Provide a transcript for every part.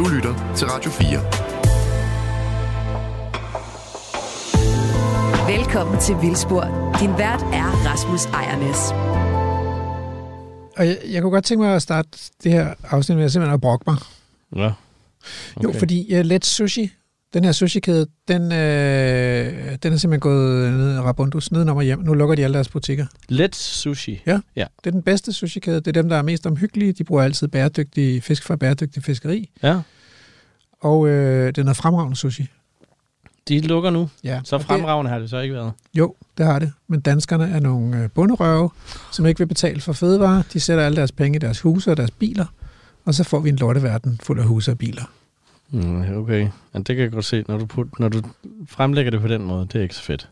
Du lytter til Radio 4. Velkommen til Vildspor. Din vært er Rasmus Ejernes. Og jeg, jeg kunne godt tænke mig at starte det her afsnit med at simpelthen at brokke mig. Ja. Okay. Jo, fordi uh, Let's Sushi, den her sushi-kæde, den, øh, den er simpelthen gået ned Rabundus nedenom og hjem. Nu lukker de alle deres butikker. Let's Sushi. Ja. Ja. Det er den bedste sushi-kæde. Det er dem, der er mest omhyggelige. De bruger altid bæredygtig fisk fra bæredygtig fiskeri. Ja. Og øh, det er noget fremragende sushi. De lukker nu. Ja. Så og det- fremragende har det så ikke været. Jo, det har det. Men danskerne er nogle øh, bunderøve, som ikke vil betale for fødevarer. De sætter alle deres penge i deres huse og deres biler, og så får vi en lorteverden fuld af huse og biler. Mm, okay. Ja, det kan jeg godt se. Når du, put, når du fremlægger det på den måde, det er ikke så fedt.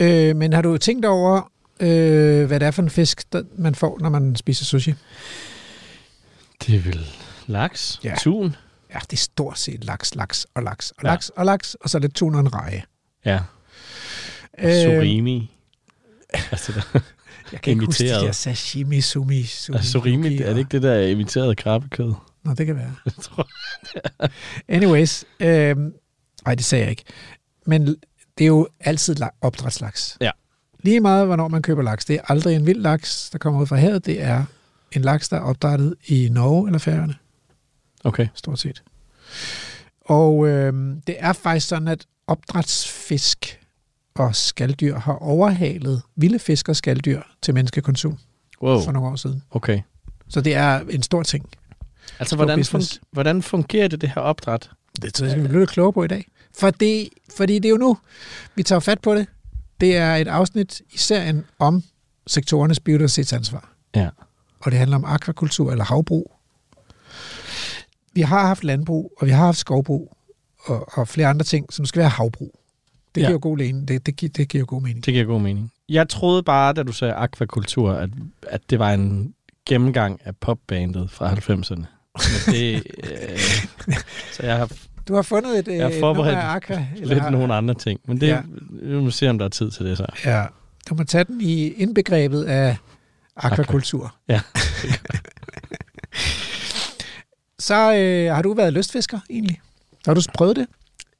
Øh, men har du tænkt over, øh, hvad det er for en fisk, der man får, når man spiser sushi? Det er vel laks? Ja. Tun? Ja, det er stort set laks, laks og laks og Ja. laks og laks, og så er det tun og en reje. Ja. Øh, Surimi. altså, der, jeg kan ikke huske imiteret. de der sashimi, sumi, sumi. altså, surimi, er det ikke det der imiterede krabbekød? Nå, det kan være. Jeg tror- Anyways, øh, nej, det sagde jeg ikke. Men det er jo altid la- opdrætslaks. Ja. Lige meget, hvornår man køber laks. Det er aldrig en vild laks, der kommer ud fra havet. Det er en laks, der er opdrættet i Norge eller Færøerne, Okay. stort set. Og øh, det er faktisk sådan, at opdrætsfisk og skalddyr har overhalet vilde fisk og skalddyr til menneskekonsum Wow. for nogle år siden. Okay. Så det er en stor ting. Altså, hvordan, fun- hvordan fungerer det, det her opdræt? Det tror jeg, vi blive lidt klogere på i dag. For det, fordi det er jo nu, vi tager fat på det. Det er et afsnit i serien om sektorernes biodiversitetsansvar. Ja. Og det handler om akvakultur eller havbrug. Vi har haft landbrug, og vi har haft skovbrug, og, og flere andre ting, som skal være havbrug. Det Ja. giver jo god mening. Det, det, giver, det giver god mening. Det giver god mening. Jeg troede bare, da du sagde akvakultur, at, at det var en gennemgang af popbandet fra 90'erne. Men det, øh, så jeg har Du har fundet et, Jeg har et forberedt af aqua. lidt nogle andre ting. Men det, Ja. ja. vi må se, om der er tid til det så. Ja, du må tage den i indbegrebet af akvakultur. Ja. Så øh, har du været lystfisker egentlig? Har du prøvet det?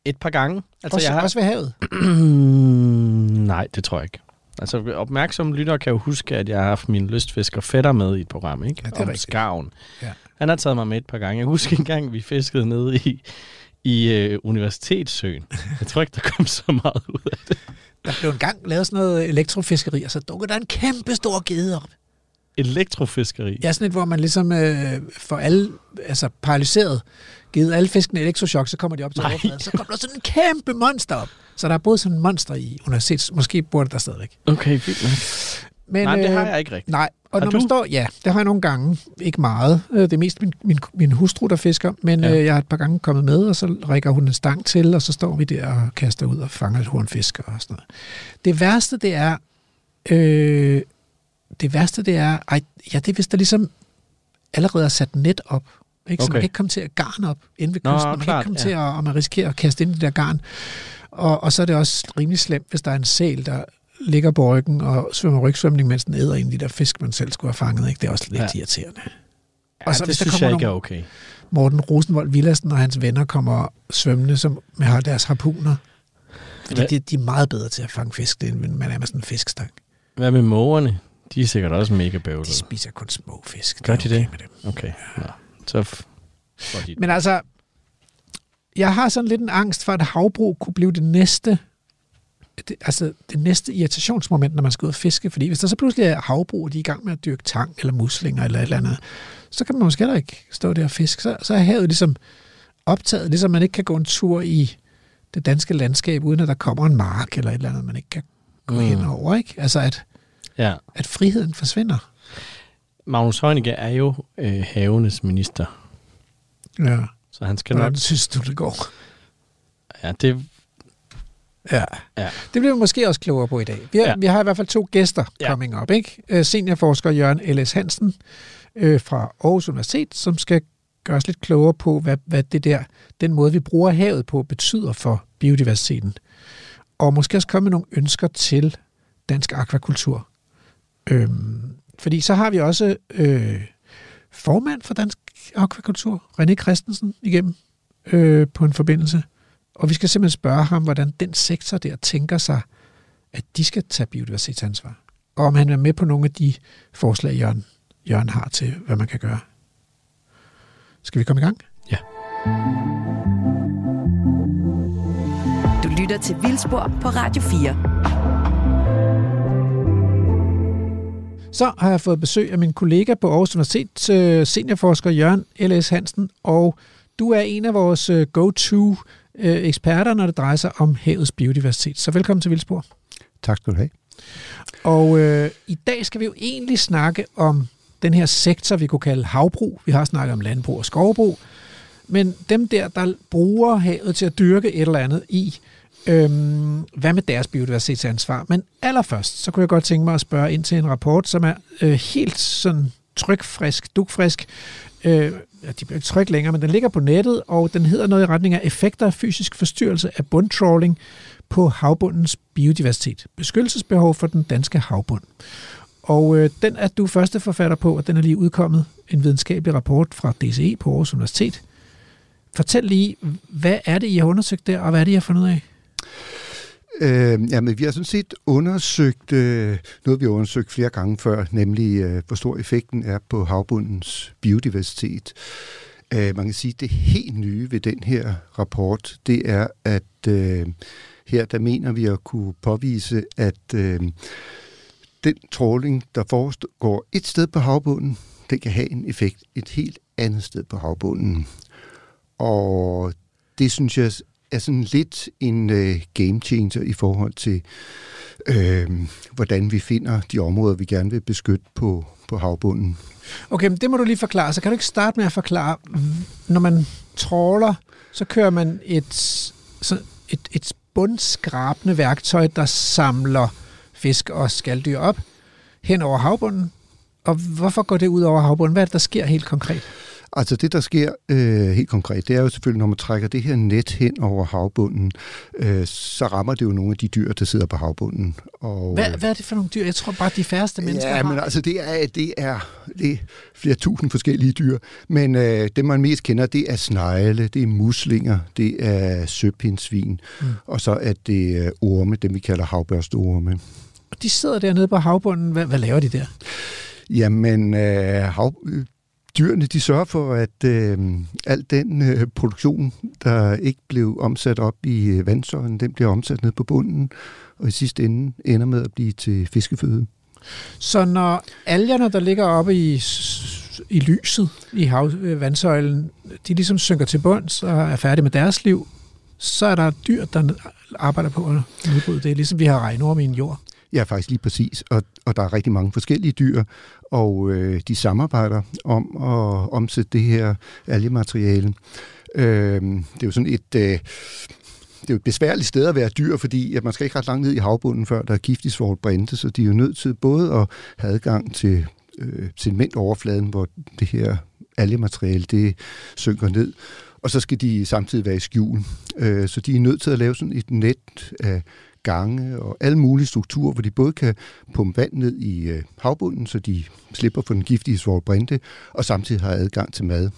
Et par gange. Altså, også, jeg har... også ved havet? Nej, det tror jeg ikke. Altså, opmærksomme lyttere kan jo huske, at jeg har haft min lystfisker fætter med i et program, ikke? Ja, det er Om rigtigt. skarven. Ja. Han har taget mig med et par gange. Jeg husker en gang, vi fiskede nede i, i øh, Universitetssøen. Jeg tror ikke, der kom så meget ud af det. Der blev engang lavet sådan noget elektrofiskeri, og så dukker der en kæmpe stor gede op. Elektrofiskeri. Ja, sådan et, hvor man ligesom øh, får alle, altså paralyseret, givet alle fiskene elektrochok, så kommer de op til overfladen. Så kommer der sådan en kæmpe monster op. Så der er både sådan en monster i universitets... Måske bor det der stadigvæk. Okay, fint nok. Men, Nej, men det øh, har jeg ikke rigtigt. Nej, og Har når man du? står... Ja, det har jeg nogle gange. Ikke meget. Øh, Det er mest min, min, min hustru, der fisker. Men Ja. øh, jeg har et par gange kommet med, og så rækker hun en stang til, og så står vi der og kaster ud og fanger et hornfisk og sådan noget. Det værste, det er... Øh, det værste, det er... Ej, ja, det er, hvis der ligesom allerede er sat net op. Ikke? Så man Okay. kan ikke komme til at garn op inde ved Nå, kysten. man kan klart, ikke komme ja. til at, og man risikerer at kaste ind i det der garn. Og, og så er det også rimelig slemt, hvis der er en sæl, der ligger på ryggen og svømmer rygsvømning, mens den æder en af de der fisk, man selv skulle have fanget. Ikke? Det er også lidt Ja. irriterende. Ja, og så det hvis der synes kommer jeg ikke er okay. Morten Rosenvold Villassen og hans venner kommer svømmende, som med har deres harpuner. Fordi de, de er meget bedre til at fange fisk, end man er med sådan en fiskstang. Hvad med mågerne? De er sikkert også mega De bøvlede. spiser kun små fisk. Gør er de okay det? Med dem. Okay, ja. så f- de Men altså, jeg har sådan lidt en angst for, at havbrug kunne blive det næste det, altså det næste irritationsmoment, når man skal ud og fiske. Fordi hvis der så pludselig er havbrug, de er i gang med at dyrke tang eller muslinger eller et eller andet, så kan man måske heller ikke stå der og fiske. Så, så er havet ligesom optaget, ligesom man ikke kan gå en tur i det danske landskab, uden at der kommer en mark eller et eller andet, man ikke kan gå mm. hen over. Ikke? Altså at, Ja. at friheden forsvinder. Magnus Heunicke er jo øh, havenes minister, Ja. Så han skal Hvordan nok... synes du, det går? Ja, det, Ja. Ja. Det bliver vi måske også klogere på i dag. Vi har, Ja. vi har i hvert fald to gæster Ja. ja. coming up. Ikke? Øh, Seniorforsker Jørgen L.S. Hansen øh, fra Aarhus Universitet, som skal gøre os lidt klogere på, hvad, hvad det der, den måde, vi bruger havet på, betyder for biodiversiteten. Og måske også komme med nogle ønsker til dansk akvakultur. Øhm, fordi så har vi også øh, formand for Dansk Aquakultur, René Christensen, igennem øh, på en forbindelse. Og vi skal simpelthen spørge ham, hvordan den sektor der tænker sig, at de skal tage biodiversitetsansvar. Og om han er med på nogle af de forslag, Jørgen, Jørgen har til, hvad man kan gøre. Skal vi komme i gang? Ja. Du lytter til Vildspor på Radio 4. Så har jeg fået besøg af min kollega på Aarhus Universitet, øh, seniorforsker Jørgen L.S. Hansen, og du er en af vores øh, go-to øh, eksperter, når det drejer sig om havets biodiversitet. Så velkommen til Vildspor. Tak skal du have. Og øh, i dag skal vi jo egentlig snakke om den her sektor, vi kunne kalde havbrug. Vi har snakket om landbrug og skovbrug. Men dem der, der bruger havet til at dyrke et eller andet i, øhm, hvad med deres biodiversitetsansvar? Men allerførst, så kunne jeg godt tænke mig at spørge ind til en rapport, som er øh, helt sådan trykfrisk, dukfrisk. Øh, ja, de bliver ikke tryk længere, men den ligger på nettet, og den hedder noget i retning af effekter af fysisk forstyrrelse af bundtrawling på havbundens biodiversitet. Beskyttelsesbehov for den danske havbund. Og øh, den er du første forfatter på, og den er lige udkommet en videnskabelig rapport fra DCE på Aarhus Universitet. Fortæl lige, hvad er det, I har undersøgt der, og hvad er det, I har fundet ud af? Øh, jamen, vi har sådan set undersøgt øh, noget, vi har undersøgt flere gange før, nemlig øh, hvor stor effekten er på havbundens biodiversitet. Øh, man kan sige, at det helt nye ved den her rapport, det er, at øh, her der mener vi at kunne påvise, at øh, den tråling, der foregår et sted på havbunden, det kan have en effekt et helt andet sted på havbunden. Og det synes jeg er sådan lidt en øh, game changer i forhold til, øh, hvordan vi finder de områder, vi gerne vil beskytte på, på havbunden. Okay, men det må du lige forklare. Så kan du ikke starte med at forklare, mm, når man trawler, så kører man et, så et, et bundskrabende værktøj, der samler fisk og skalddyr op hen over havbunden. Og hvorfor går det ud over havbunden? Hvad er det, der sker helt konkret? Altså det, der sker øh, helt konkret, det er jo selvfølgelig, når man trækker det her net hen over havbunden, øh, så rammer det jo nogle af de dyr, der sidder på havbunden. Og, hvad, hvad er det for nogle dyr? Jeg tror bare, de færreste mennesker ja, har. men altså det er, det er, det er flere tusind forskellige dyr, men øh, det man mest kender, det er snegle, det er muslinger, det er søpindsvin, mm. og så er det øh, orme, dem vi kalder havbørsteorme. Og de sidder dernede på havbunden. Hvad, hvad laver de der? Jamen, øh, hav, dyrene de sørger for, at øh, al den øh, produktion, der ikke blev omsat op i øh, vandsøjlen, den bliver omsat ned på bunden, og i sidste ende ender med at blive til fiskeføde. Så når algerne, der ligger oppe i, i lyset i hav, øh, vandsøjlen, de ligesom synker til bunds og er færdige med deres liv, så er der dyr, der arbejder på at udbryde det, ligesom vi har regnorm i en jord. Ja, faktisk lige præcis. Og, og der er rigtig mange forskellige dyr, og øh, de samarbejder om at omsætte det her algemateriale. Øh, det er jo sådan et... Øh, det er jo et besværligt sted at være dyr, fordi at man skal ikke ret langt ned i havbunden, før der er giftig svovlbrinte, så de er jo nødt til både at have adgang til øh, sedimentoverfladen, hvor det her algemateriale det synker ned, og så skal de samtidig være i skjul. Øh, så de er nødt til at lave sådan et net af gange og alle mulige strukturer, hvor de både kan pumpe vand ned i øh, havbunden, så de slipper for den giftige svovlbrinte, og samtidig har adgang til mad.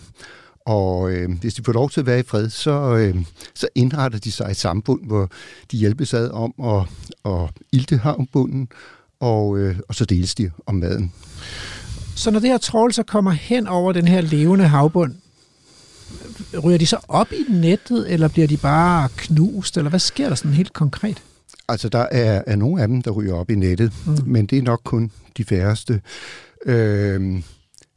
Og øh, hvis de får lov til at være i fred, så, øh, så indretter de sig et samfund, hvor de hjælpes ad om at, at ilte havbunden, og, øh, og så deles de om maden. Så når det her trål så kommer hen over den her levende havbund, ryger de så op i nettet, eller bliver de bare knust, eller hvad sker der sådan helt konkret? Altså, der er, er nogle af dem, der ryger op i nettet, mm. men det er nok kun de færreste. Øh,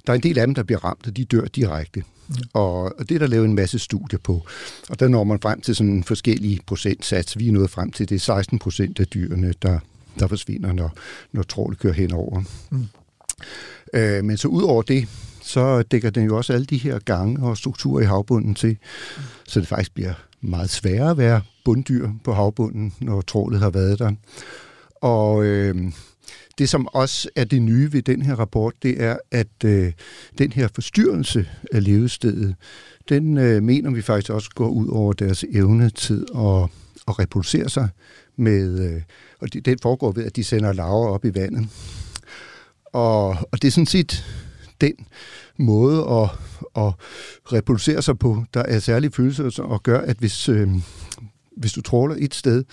der er en del af dem, der bliver ramt, og de dør direkte. Mm. Og, og det er der lavet en masse studier på. Og der når man frem til sådan forskellige procentsats. Vi er nået frem til, det er 16 procent af dyrene, der, der forsvinder, når, når trålet kører henover. Mm. Øh, men så ud over det, så dækker den jo også alle de her gange og strukturer i havbunden til, mm. så det faktisk bliver meget sværere at være bunddyr på havbunden, når trålet har været der. Og øh, det, som også er det nye ved den her rapport, det er, at øh, den her forstyrrelse af levestedet, den øh, mener vi faktisk også går ud over deres evne til at, at reproducere sig med, øh, og det, den foregår ved, at de sender laver op i vandet. Og, og det er sådan set den måde at, at reproducere sig på, der er særlig følelser og gør, at hvis, øh, hvis du tråler et sted,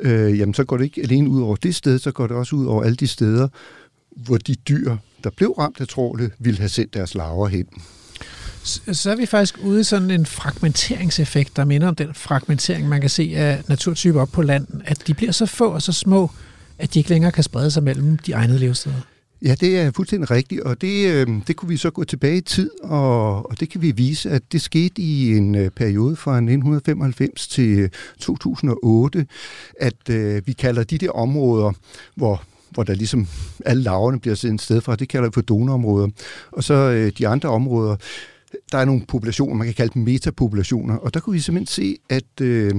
øh, jamen så går det ikke alene ud over det sted, så går det også ud over alle de steder, hvor de dyr, der blev ramt af tråle, ville have sendt deres larver hen. Så er vi faktisk ude i sådan en fragmenteringseffekt, der minder om den fragmentering, man kan se af naturtyper op på land, at de bliver så få og så små, at de ikke længere kan sprede sig mellem de egnede levesteder. Ja, det er fuldstændig rigtigt, og det, øh, det kunne vi så gå tilbage i tid, og, og det kan vi vise, at det skete i en øh, periode fra 1995 til øh, 2008, at øh, vi kalder de der områder, hvor hvor der ligesom alle laverne bliver sendt sted fra, det kalder vi for donorområder. Og så øh, de andre områder, der er nogle populationer, man kan kalde dem metapopulationer, og der kunne vi simpelthen se, at øh,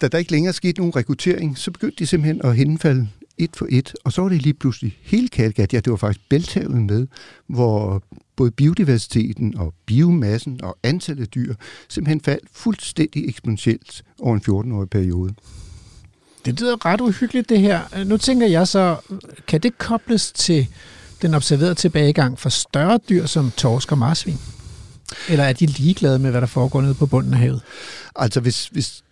da der ikke længere skete nogen rekruttering, så begyndte de simpelthen at henfalde et for et, og så var det lige pludselig hele Kattegat, ja, det var faktisk Bælthavet med, hvor både biodiversiteten og biomassen og antallet af dyr simpelthen faldt fuldstændig eksponentielt over en 14-årig periode. Det lyder ret uhyggeligt, det her. Nu tænker jeg så, kan det kobles til den observerede tilbagegang for større dyr som torsk og marsvin? Eller er de ligeglade med, hvad der foregår nede på bunden af havet? Altså, hvis, hvis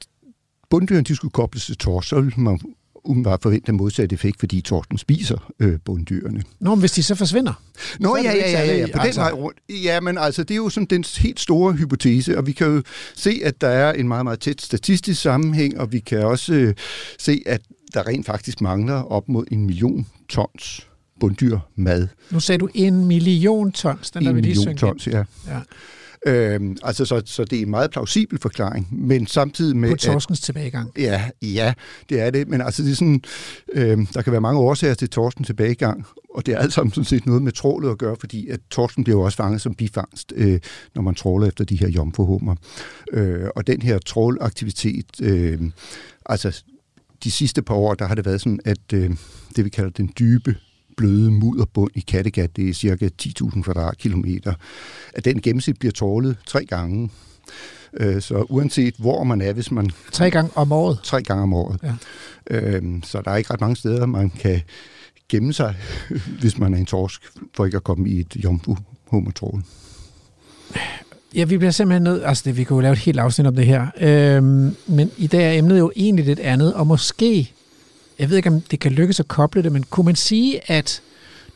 bunddyrene de skulle kobles til torsk, så ville man umiddelbart forvente modsat effekt, fordi torsken spiser øh, bunddyrene. Nå, men hvis de så forsvinder? Nå, så ja, ja, ja, ja, ja, på altså... den vej rundt. Ja, men altså, det er jo sådan den helt store hypotese, og vi kan jo se, at der er en meget, meget tæt statistisk sammenhæng, og vi kan også øh, se, at der rent faktisk mangler op mod en million tons bunddyr mad. Nu sagde du en million tons, den en der vi lige million tons, ja. ja. Øhm, altså, så, så det er en meget plausibel forklaring, men samtidig med... På torskens at, tilbagegang. Ja, ja, det er det, men altså, det er sådan, øhm, der kan være mange årsager til torskens tilbagegang, og det er alt sammen sådan set noget med trålet at gøre, fordi at torsken bliver jo også fanget som bifangst, øh, når man tråler efter de her jomfruhummer. Øh, og den her trålaktivitet, øh, altså de sidste par år, der har det været sådan, at øh, det vi kalder den dybe bløde mudderbund i Kattegat, det er cirka 10.000 kvadratkilometer, at den gennemsnit bliver tålet tre gange. Øh, så uanset hvor man er, hvis man... Tre gange om året? Tre gange om året. Ja. Øhm, så der er ikke ret mange steder, man kan gemme sig, hvis man er en torsk, for ikke at komme i et jomfru hummertrål. Ja, vi bliver simpelthen nødt... Altså, det, vi kunne jo lave et helt afsnit om det her. Øhm, men i dag er emnet jo egentlig lidt andet, og måske jeg ved ikke, om det kan lykkes at koble det, men kunne man sige, at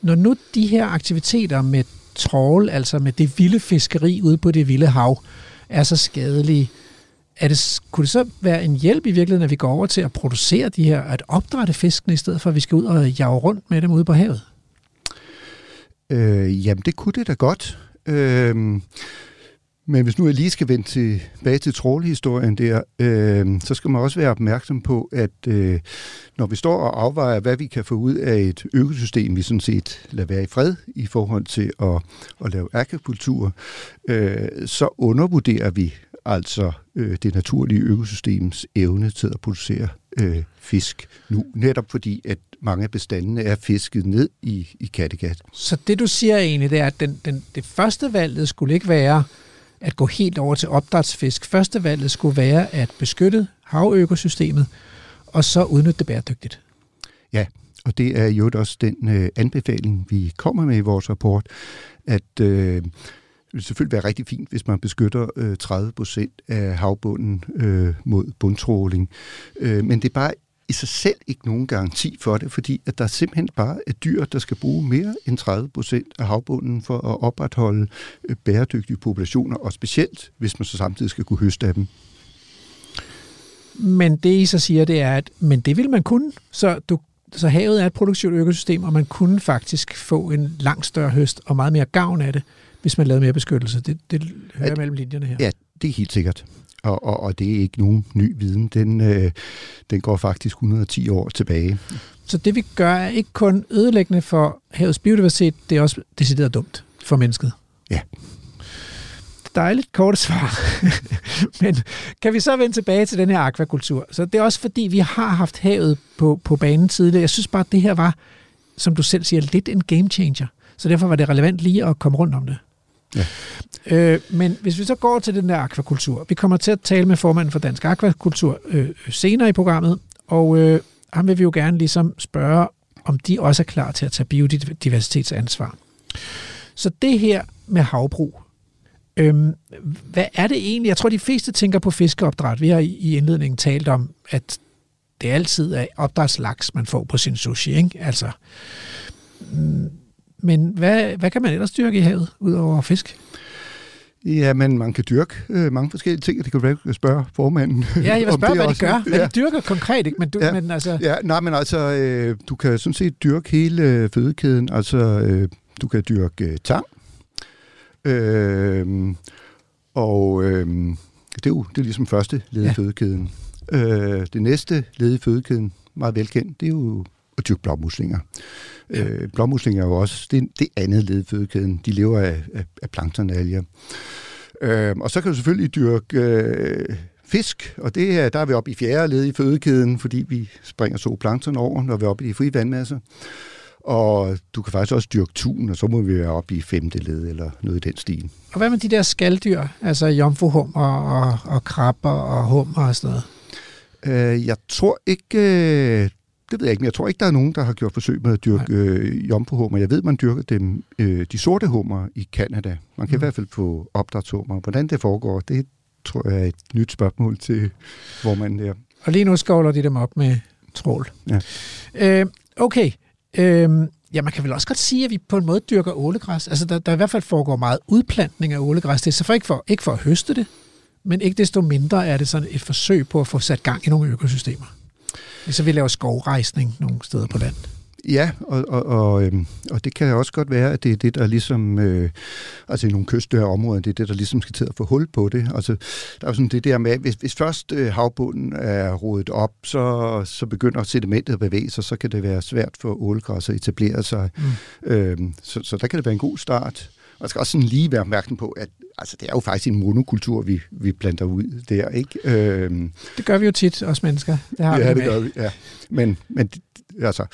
når nu de her aktiviteter med trål, altså med det vilde fiskeri ude på det vilde hav, er så skadelige, er det, kunne det så være en hjælp i virkeligheden, at vi går over til at producere de her, at opdrætte fiskene, i stedet for at vi skal ud og jage rundt med dem ude på havet? Øh, jamen, det kunne det da godt. Øh, men hvis nu jeg lige skal vende tilbage til trålhistorien der, øh, så skal man også være opmærksom på, at øh, når vi står og afvejer, hvad vi kan få ud af et økosystem, vi sådan set lader være i fred i forhold til at, at lave akvakultur, øh, så undervurderer vi altså øh, det naturlige økosystems evne til at producere øh, fisk nu, netop fordi, at mange af bestandene er fisket ned i, i Kattegat. Så det du siger egentlig, det er, at den, den, det første valget skulle ikke være at gå helt over til opdrætsfisk. Første valget skulle være at beskytte havøkosystemet, og så udnytte det bæredygtigt. Ja, og det er jo også den øh, anbefaling, vi kommer med i vores rapport, at øh, det vil selvfølgelig være rigtig fint, hvis man beskytter øh, 30 procent af havbunden øh, mod bundtråling. Øh, men det er bare i sig selv ikke nogen garanti for det, fordi at der simpelthen bare er dyr, der skal bruge mere end 30 procent af havbunden for at opretholde øh, bæredygtige populationer, og specielt hvis man så samtidig skal kunne høste af dem. Men det I så siger, det er, at men det vil man kunne. Så, du, så havet er et produktivt økosystem, og man kunne faktisk få en langt større høst og meget mere gavn af det, hvis man lavede mere beskyttelse. Det, det hører at, mellem linjerne her. Ja, det er helt sikkert og, og, og det er ikke nogen ny viden. Den, øh, den går faktisk 110 år tilbage. Så det vi gør er ikke kun ødelæggende for havets biodiversitet, det er også decideret dumt for mennesket. Ja. Dejligt kort svar. Men kan vi så vende tilbage til den her akvakultur? Så det er også fordi, vi har haft havet på, på banen tidligere. Jeg synes bare, at det her var, som du selv siger, lidt en game changer. Så derfor var det relevant lige at komme rundt om det. Ja. Øh, men hvis vi så går til den der akvakultur, vi kommer til at tale med formanden for Dansk Akvakultur øh, senere i programmet, og øh, ham vil vi jo gerne ligesom spørge, om de også er klar til at tage biodiversitetsansvar. Så det her med havbrug, øhm, hvad er det egentlig? Jeg tror, de fleste tænker på fiskeopdræt. Vi har i indledningen talt om, at det altid er opdrætslaks, man får på sin sushi. Ikke? Altså, mm, men hvad, hvad kan man ellers dyrke i havet, udover fisk? Ja, men man kan dyrke øh, mange forskellige ting, det kan du spørge formanden. Ja, jeg vil spørge, hvad de gør. Hvad ja. de dyrker konkret, ikke? Men, du, Ja. men altså... Ja, nej, men altså, øh, du kan sådan set dyrke hele øh, fødekæden. Altså, øh, du kan dyrke øh, tang. Øh, og øh, det er jo det er ligesom første led i Ja. fødekæden. Øh, det næste led i fødekæden, meget velkendt, det er jo at dyrke blåmuslinger. Øh, blåmuslinger er jo også det, det andet led i fødekæden. De lever af, af, af planktonalger. Øh, og så kan du selvfølgelig dyrke øh, fisk, og det er, der er vi oppe i fjerde led i fødekæden, fordi vi springer zooplankton over, når vi er oppe i de frie vandmasser. Og du kan faktisk også dyrke tun, og så må vi være oppe i femte led, eller noget i den stil. Og hvad med de der skalddyr? Altså jomfruhummer og, og krabber og hummer og sådan noget? Øh, jeg tror ikke, øh, det ved jeg ikke, men jeg tror ikke, der er nogen, der har gjort forsøg med at dyrke øh, jomfruhummer. Jeg ved, man dyrker dem, øh, de sorte hummer i Kanada. Man kan Mm. i hvert fald få opdrætshummer. Hvordan det foregår, det tror jeg er et nyt spørgsmål til, hvor man der. Og lige nu skovler de dem op med trål. Ja. Øh, okay. Øh, ja, man kan vel også godt sige, at vi på en måde dyrker ålegræs. Altså, der, der i hvert fald foregår meget udplantning af ålegræs. Det er så for ikke, for ikke for at høste det, men ikke desto mindre er det sådan et forsøg på at få sat gang i nogle økosystemer. Så vi laver skovrejsning nogle steder på land. Ja, og, og, og, øhm, og det kan også godt være, at det er det, der ligesom, øh, altså i nogle kystnære områder, det er det, der ligesom skal til at få hul på det. Altså, der er jo sådan det der med, at hvis, hvis først øh, havbunden er rodet op, så, så begynder sedimentet at bevæge sig, så kan det være svært for ålegræs at etablere sig. Mm. Øhm, så, så der kan det være en god start. Jeg skal også sådan lige være opmærksom på, at altså, det er jo faktisk en monokultur, vi, vi planter ud der, ikke? Øhm, Det gør vi jo tit, os mennesker. Det har ja, vi det med. gør vi, ja. Men, men altså,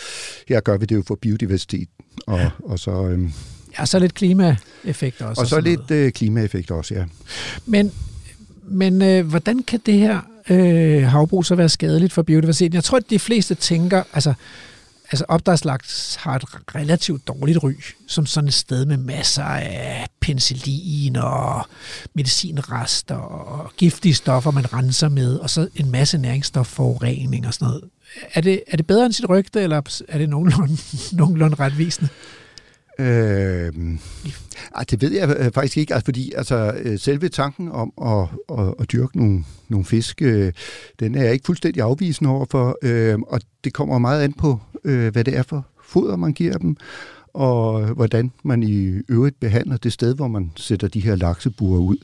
her gør vi det jo for biodiversitet, og, ja. og så, øhm, Ja, så lidt klimaeffekter også. og så sådan lidt øh, klimaeffekt også, ja. Men, men øh, hvordan kan det her øh, havbrug så være skadeligt for biodiversiteten? Jeg tror, at de fleste tænker, altså, altså opdrætslaks har et relativt dårligt ry, som sådan et sted med masser af penicillin og medicinrester og giftige stoffer, man renser med, og så en masse næringsstofforurening og sådan noget. Er det, er det bedre end sit rygte, eller er det nogenlunde, nogenlunde retvisende? Øh, ej, det ved jeg øh, faktisk ikke, altså, fordi altså, øh, selve tanken om at, at, at dyrke nogle, nogle fisk, øh, den er jeg ikke fuldstændig afvisende overfor, øh, og det kommer meget an på, øh, hvad det er for foder, man giver dem, og hvordan man i øvrigt behandler det sted, hvor man sætter de her laksebuer ud.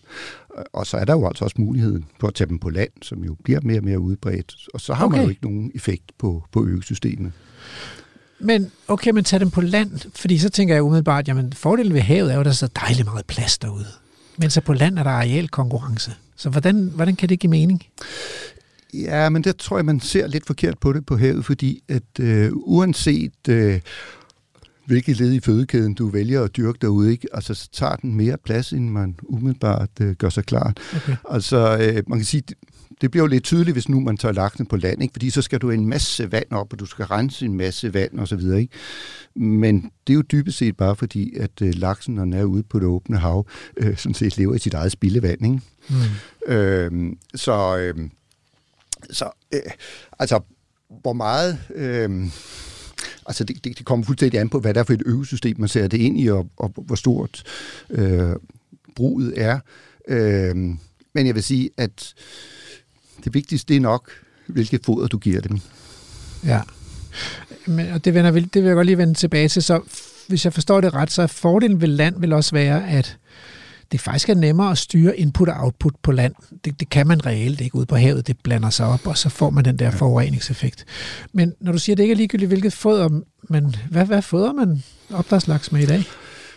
Og så er der jo altså også muligheden for at tage dem på land, som jo bliver mere og mere udbredt, og så har okay. man jo ikke nogen effekt på, på økosystemet. Men okay, men tag dem på land, fordi så tænker jeg umiddelbart, jamen fordelen ved havet er jo, at der er så dejligt meget plads derude. Men så på land er der arealkonkurrence. Så hvordan, hvordan kan det give mening? Ja, men der tror jeg, man ser lidt forkert på det på havet, fordi at øh, uanset øh, hvilket led i fødekæden du vælger at dyrke derude, ikke? Altså, så tager den mere plads, end man umiddelbart øh, gør sig klart. Okay. Altså, øh, man kan sige, det, bliver jo lidt tydeligt, hvis nu man tager laksen på land, ikke? fordi så skal du en masse vand op, og du skal rense en masse vand og så videre, ikke? Men det er jo dybest set bare fordi, at øh, laksen, når den er ude på det åbne hav, øh, sådan set lever i sit eget spildevand, ikke? Mm. Øhm, så øhm, så øh, altså, hvor meget... Øhm, altså, det, det, det kommer fuldstændig an på, hvad det er for et økosystem, man ser det ind i, og, og hvor stort øh, bruget er. Øhm, men jeg vil sige, at det vigtigste er nok, hvilket foder du giver dem. Ja. Men, og det, vender, det vil jeg godt lige vende tilbage til. Så hvis jeg forstår det ret, så er fordelen ved land vil også være, at det faktisk er nemmere at styre input og output på land. Det, det kan man reelt ikke ude på havet. Det blander sig op, og så får man den der forureningseffekt. Men når du siger, at det ikke er ligegyldigt, hvilket foder man... Hvad, hvad fodrer man opdrætslaks med i dag?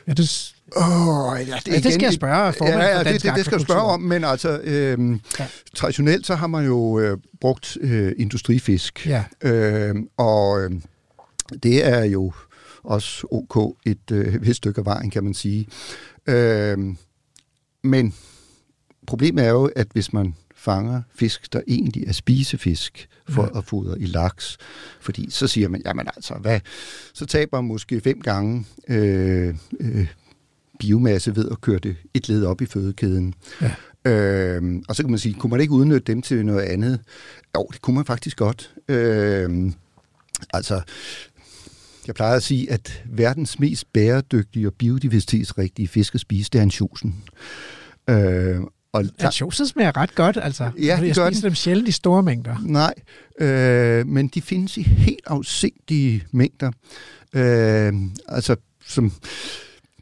Ja, det, Oh, ja, Ja, det skal jeg spørge ja, for ja, Dansk det, det, det skal jeg spørge om, men altså, øhm, Ja. ja. traditionelt så har man jo øh, brugt øh, industrifisk, ja. øh, og øh, det er jo også ok et øh, vist stykke af vejen, kan man sige. Øh, men problemet er jo, at hvis man fanger fisk, der egentlig er spisefisk, for Ja. ja. at fodre i laks. Fordi så siger man, jamen altså, hvad? Så taber man måske fem gange øh, øh, biomasse ved at køre det et led op i fødekæden. Ja. Øh, og så kan man sige, kunne man ikke udnytte dem til noget andet? Jo, det kunne man faktisk godt. Øh, altså, jeg plejer at sige, at verdens mest bæredygtige og biodiversitetsrigtige fisk at spise, det er ansjosen. Øh, og Ansjosen smager ret godt, altså. Ja, det jeg gør spiser den. dem sjældent i store mængder. Nej, øh, men de findes i helt afsindige mængder. Øh, altså, som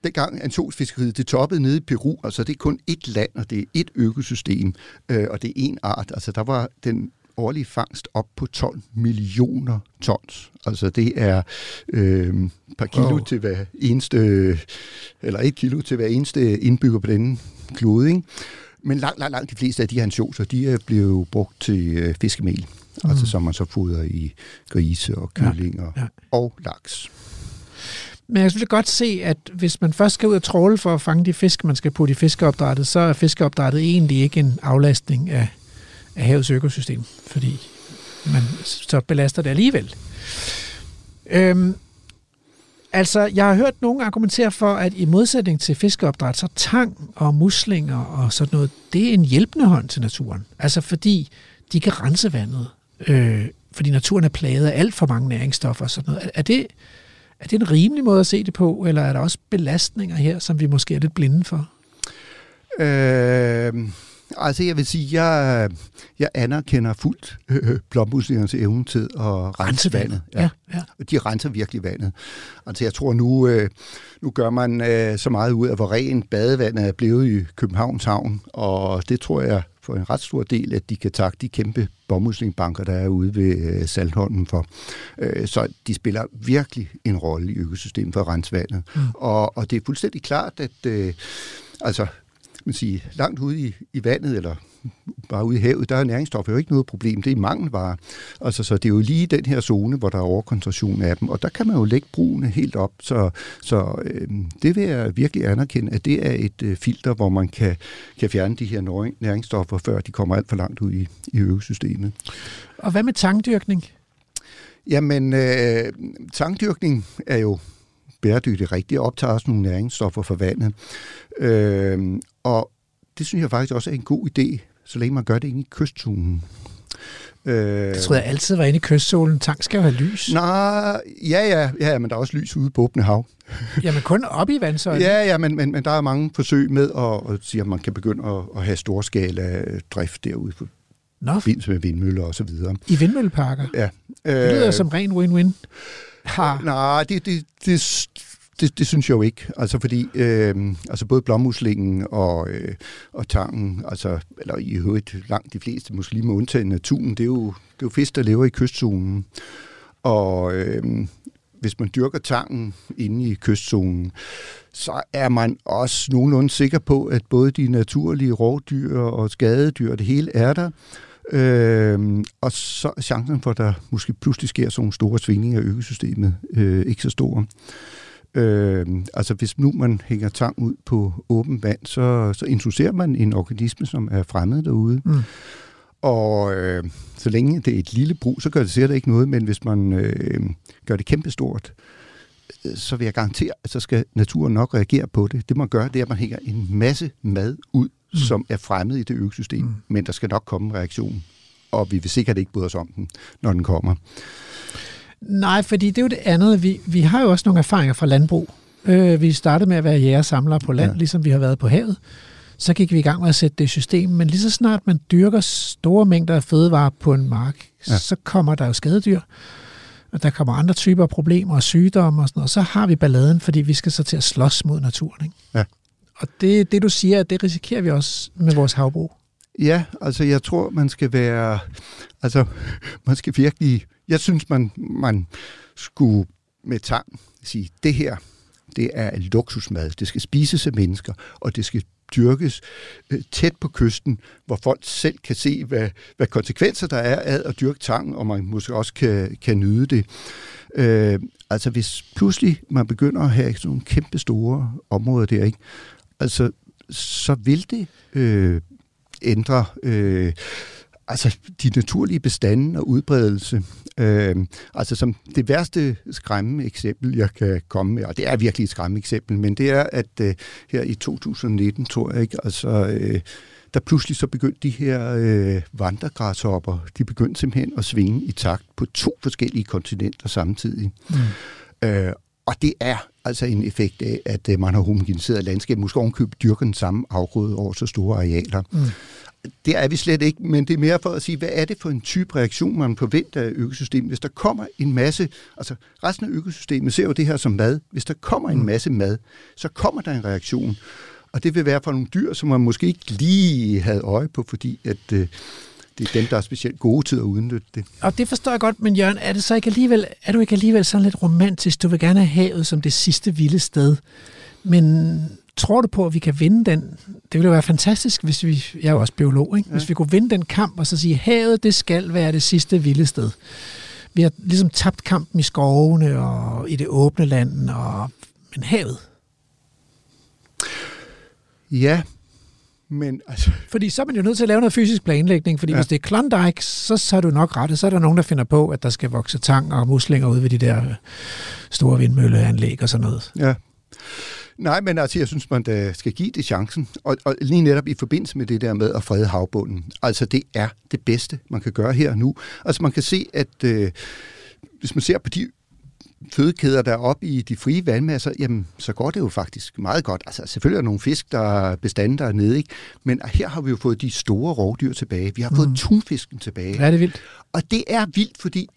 dengang ansjosfiskeriet, det toppede nede i Peru, altså det er kun ét land, og det er ét økosystem, øh, og det er én art. Altså der var den årlige fangst op på 12 millioner tons. Altså det er øh, par kilo wow. til hver eneste, eller et kilo til hver eneste indbygger på denne klode. Ikke? Men langt, langt, langt de fleste af de her ansjoser, de er blevet brugt til øh, fiskemel. Mm. Altså som man så fodrer i grise og kyllinger ja, ja. og laks. Men jeg kan selvfølgelig godt se, at hvis man først skal ud og tråle for at fange de fisk, man skal putte i fiskeopdrættet, så er fiskeopdrættet egentlig ikke en aflastning af, af havets økosystem, fordi man så belaster det alligevel. Øhm, altså, jeg har hørt nogen argumentere for, at i modsætning til fiskeopdræt, så tang og muslinger og sådan noget, det er en hjælpende hånd til naturen. Altså fordi de kan rense vandet, øh, fordi naturen er plaget af alt for mange næringsstoffer og sådan noget. Er, er det er det en rimelig måde at se det på, eller er der også belastninger her, som vi måske er lidt blinde for? Øh, altså jeg vil sige, jeg, jeg anerkender fuldt øh, blommuslingernes evne til at rense, rense vandet. Ja. Ja, ja. Og de renser virkelig vandet. Altså jeg tror nu, øh, nu gør man øh, så meget ud af, hvor ren badevandet er blevet i Københavns Havn, og det tror jeg for en ret stor del, at de kan takke de kæmpe bommuslingbanker, der er ude ved øh, Saltholmen for. Øh, så de spiller virkelig en rolle i økosystemet for rensvandet. Mm. Og, og det er fuldstændig klart, at øh, altså, man sige, langt ude i, i vandet, eller bare ude i havet, der er næringsstoffer jo ikke noget problem. Det er mangelvare. Altså, så det er jo lige den her zone, hvor der er overkoncentration af dem. Og der kan man jo lægge brugene helt op. Så, så øh, det vil jeg virkelig anerkende, at det er et øh, filter, hvor man kan, kan fjerne de her næringsstoffer, før de kommer alt for langt ud i, i økosystemet. Og hvad med tangdyrkning? Jamen, øh, tangdyrkning er jo bæredygtigt rigtigt, og optager også nogle næringsstoffer fra vandet. Øh, og det synes jeg faktisk også er en god idé, så længe man gør det inde i kystzonen. Øh, det tror jeg altid var inde i kystzonen. Tang skal have lys. Nej, ja, ja, ja, men der er også lys ude på åbne hav. Jamen kun op i vandsøjlen? Ja, ja, men, men, men der er mange forsøg med at, at sige, at man kan begynde at, at have storskala drift derude på Nå. med vindmøller og så videre. I vindmølleparker? Ja. Det lyder øh, som ren win-win. Har. Nej, det, det, det, det, det synes jeg jo ikke. Altså fordi øh, altså både blommuslingen og, øh, og tangen, altså, eller i øvrigt langt de fleste muslimer undtagen naturen, det er, jo, det er jo fisk, der lever i kystzonen. Og øh, hvis man dyrker tangen inde i kystzonen, så er man også nogenlunde sikker på, at både de naturlige rovdyr og skadedyr, det hele er der. Øh, og så er chancen for, at der måske pludselig sker sådan nogle store svingninger i økosystemet, øh, ikke så store. Øh, altså hvis nu man hænger tang ud på åben vand, så, så introducerer man en organisme, som er fremmed derude. Mm. Og øh, så længe det er et lille brug, så gør det sikkert ikke noget, men hvis man øh, gør det kæmpestort, øh, så vil jeg garantere, at så skal naturen nok reagere på det. Det man gør, det er, at man hænger en masse mad ud, mm. som er fremmed i det økosystem, mm. men der skal nok komme en reaktion. Og vi vil sikkert ikke bryde os om den, når den kommer. Nej, fordi det er jo det andet. Vi, vi har jo også nogle erfaringer fra landbrug. Øh, vi startede med at være jægersamlere på land, ja. ligesom vi har været på havet. Så gik vi i gang med at sætte det i system, men lige så snart man dyrker store mængder af fødevarer på en mark, ja. så kommer der jo skadedyr, og der kommer andre typer af problemer og sygdomme og sådan noget, og så har vi balladen, fordi vi skal så til at slås mod naturen. Ikke? Ja. Og det, det du siger, det risikerer vi også med vores havbrug. Ja, altså jeg tror, man skal være, altså man skal virkelig jeg synes, man, man skulle med tang sige, det her, det er luksusmad. Det skal spises af mennesker, og det skal dyrkes øh, tæt på kysten, hvor folk selv kan se, hvad, hvad konsekvenser der er af at dyrke tang, og man måske også kan, kan nyde det. Øh, altså hvis pludselig man begynder at have sådan nogle kæmpe store områder der, ikke? Altså, så vil det øh, ændre øh, altså de naturlige bestande og udbredelse. Øh, altså som det værste skræmmende eksempel, jeg kan komme med, og det er virkelig et skræmmende eksempel, men det er, at øh, her i 2019, tror jeg ikke, altså... Øh, der pludselig så begyndte de her øh, vandregræshopper, de begyndte simpelthen at svinge i takt på to forskellige kontinenter samtidig. Mm. Øh, og det er altså en effekt af, at øh, man har homogeniseret landskabet, måske ovenkøbet dyrker den samme afgrøde over så store arealer. Mm. Det er vi slet ikke, men det er mere for at sige, hvad er det for en type reaktion, man forventer af økosystemet? Hvis der kommer en masse, altså resten af økosystemet ser jo det her som mad. Hvis der kommer en mm. masse mad, så kommer der en reaktion. Og det vil være for nogle dyr, som man måske ikke lige havde øje på, fordi at øh, det er dem, der er specielt gode til at udnytte det. Og det forstår jeg godt, men Jørgen, er, det så ikke alligevel, er du ikke alligevel sådan lidt romantisk? Du vil gerne have havet som det sidste vilde sted. Men tror du på, at vi kan vinde den? Det ville jo være fantastisk, hvis vi, jeg er jo også biolog, ikke? Ja. hvis vi kunne vinde den kamp og så sige, havet det skal være det sidste vilde sted. Vi har ligesom tabt kampen i skovene og i det åbne land, og, men havet, Ja, men altså... Fordi så er man jo nødt til at lave noget fysisk planlægning, fordi ja. hvis det er Klondike, så, så er du nok ret, så er der nogen, der finder på, at der skal vokse tang og muslinger ud ved de der store vindmølleanlæg og sådan noget. Ja. Nej, men altså, jeg synes, man da skal give det chancen. Og, og lige netop i forbindelse med det der med at frede havbunden. Altså, det er det bedste, man kan gøre her og nu. Altså, man kan se, at øh, hvis man ser på de fødekæder, der er oppe i de frie vandmasser, jamen, så går det jo faktisk meget godt. Altså, selvfølgelig er der nogle fisk, der er bestande, der er nede, ikke? men her har vi jo fået de store rovdyr tilbage. Vi har fået mm. tunfisken tilbage. Ja, det er vildt. Og det er vildt, fordi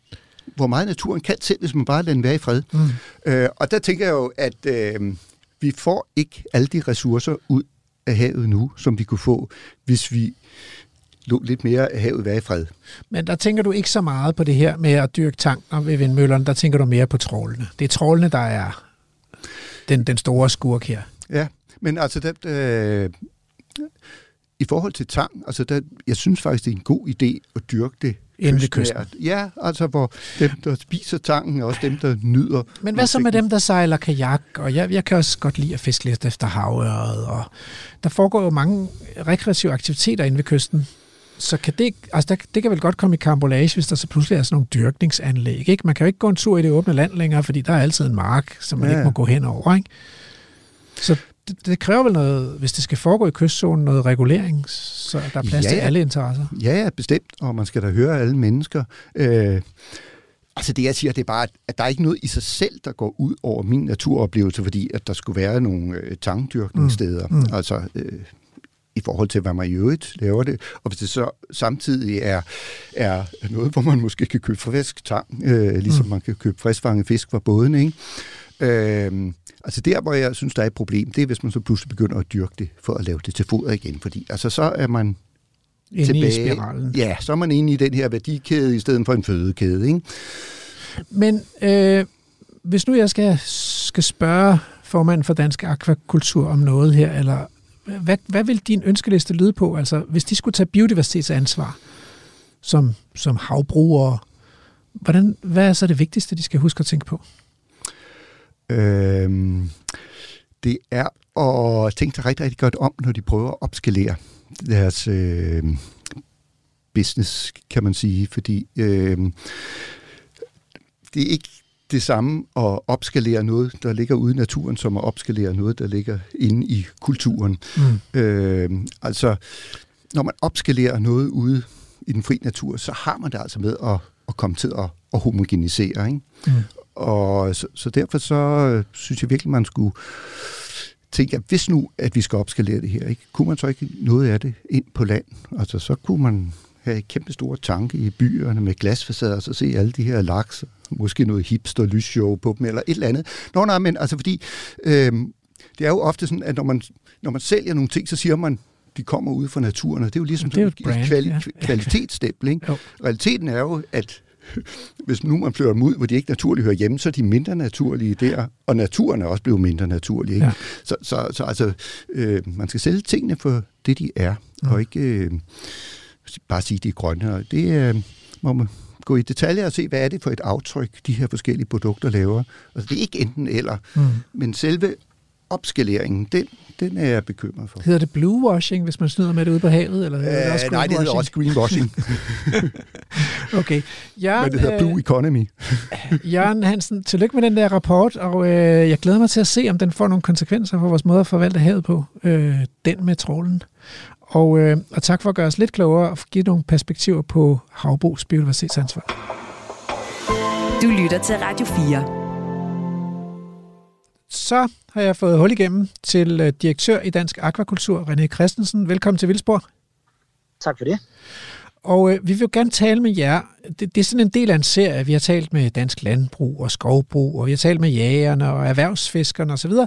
hvor meget naturen kan selv, hvis man bare lader den være i fred. Mm. Øh, og der tænker jeg jo, at øh, vi får ikke alle de ressourcer ud af havet nu, som vi kunne få, hvis vi lå lidt mere af havet være i fred. Men der tænker du ikke så meget på det her med at dyrke tanker ved vindmøllerne, der tænker du mere på trålene. Det er trålene, der er den, den store skurk her. Ja, men altså, det, øh, i forhold til tang, altså der, jeg synes faktisk, det er en god idé at dyrke det Ved kysten. Ja, altså hvor dem, der spiser tangen, er også dem, der nyder. Men hvad så med dem, der sejler kajak? Og jeg, jeg kan også godt lide at fiske lidt efter havøret. Og der foregår jo mange rekreative aktiviteter inde ved kysten så kan det, altså der, det kan vel godt komme i kambolage, hvis der så pludselig er sådan nogle dyrkningsanlæg. Ikke? Man kan jo ikke gå en tur i det åbne land længere, fordi der er altid en mark, som man ja. ikke må gå hen over. Ikke? Så det, det kræver vel noget, hvis det skal foregå i kystzonen, noget regulering, så der er plads ja, til alle interesser. Ja, ja, bestemt, og man skal da høre alle mennesker. Øh, altså det, jeg siger, det er bare, at der er ikke noget i sig selv, der går ud over min naturoplevelse, fordi at der skulle være nogle øh, tangdyrkningssteder. Mm. Mm. Altså, øh, i forhold til, hvad man i øvrigt laver det. Og hvis det så samtidig er, er noget, hvor man måske kan købe frisk tang, øh, ligesom mm. man kan købe friskfanget fisk fra båden, ikke? Øh, altså der, hvor jeg synes, der er et problem, det er, hvis man så pludselig begynder at dyrke det, for at lave det til foder igen. Fordi altså, så er man inde tilbage, i spiralen. Ja, så er man inde i den her værdikæde, i stedet for en fødekæde, ikke? Men øh, hvis nu jeg skal, skal spørge formanden for Dansk Akvakultur om noget her, eller hvad, hvad vil din ønskeliste lyde på? Altså, hvis de skulle tage biodiversitetsansvar som, som havbrugere, hvordan, hvad er så det vigtigste, de skal huske at tænke på? Øhm, det er at tænke sig rigtig, rigtig godt om, når de prøver at opskalere deres øh, business, kan man sige, fordi øh, det er ikke det samme at opskalere noget, der ligger ude i naturen, som at opskalere noget, der ligger inde i kulturen. Mm. Øh, altså, når man opskalerer noget ude i den fri natur, så har man det altså med at, at komme til at, at homogenisere. Ikke? Mm. Og så, så derfor så øh, synes jeg virkelig, man skulle tænke, at hvis nu, at vi skal opskalere det her, ikke, kunne man så ikke noget af det ind på land? Altså, så kunne man have kæmpe store tanke i byerne med glasfacader, og så se alle de her laks, måske noget hipster lysshow på dem, eller et eller andet. Nå, nej, men altså fordi, øh, det er jo ofte sådan, at når man, når man sælger nogle ting, så siger man, de kommer ud fra naturen, og det er jo ligesom det er et brand, kvali- ja. kvalitetsstempel. Ikke? Realiteten er jo, at hvis nu man flytter dem ud, hvor de ikke naturligt hører hjemme, så er de mindre naturlige der, og naturen er også blevet mindre naturlig. Ikke? Ja. Så, så, så altså, øh, man skal sælge tingene for det, de er, ja. og ikke øh, bare sige, de er grønne. Og det øh, må man gå i detaljer og se, hvad er det for et aftryk, de her forskellige produkter laver. Altså, det er ikke enten eller, mm. men selve opskaleringen, den, den er jeg bekymret for. Hedder det bluewashing, hvis man snyder med det ude på havet? Eller hedder det også Øh, nej, det hedder også greenwashing, Okay. Jørgen, men det hedder Blue Economy. øh, Jørgen Hansen, tillykke med den der rapport, og øh, jeg glæder mig til at se, om den får nogle konsekvenser for vores måde at forvalte havet på. Øh, den med trålen. Og, øh, og tak for at gøre os lidt klogere og give nogle perspektiver på havbrugs biodiversitetsansvar. Du lytter til Radio 4. Så har jeg fået hul igennem til øh, direktør i Dansk Aquakultur, René Christensen. Velkommen til Vildsborg. Tak for det. Og øh, vi vil jo gerne tale med jer. Det, det er sådan en del af en serie. Vi har talt med dansk landbrug og skovbrug, og vi har talt med jægerne og erhvervsfiskerne osv. Så,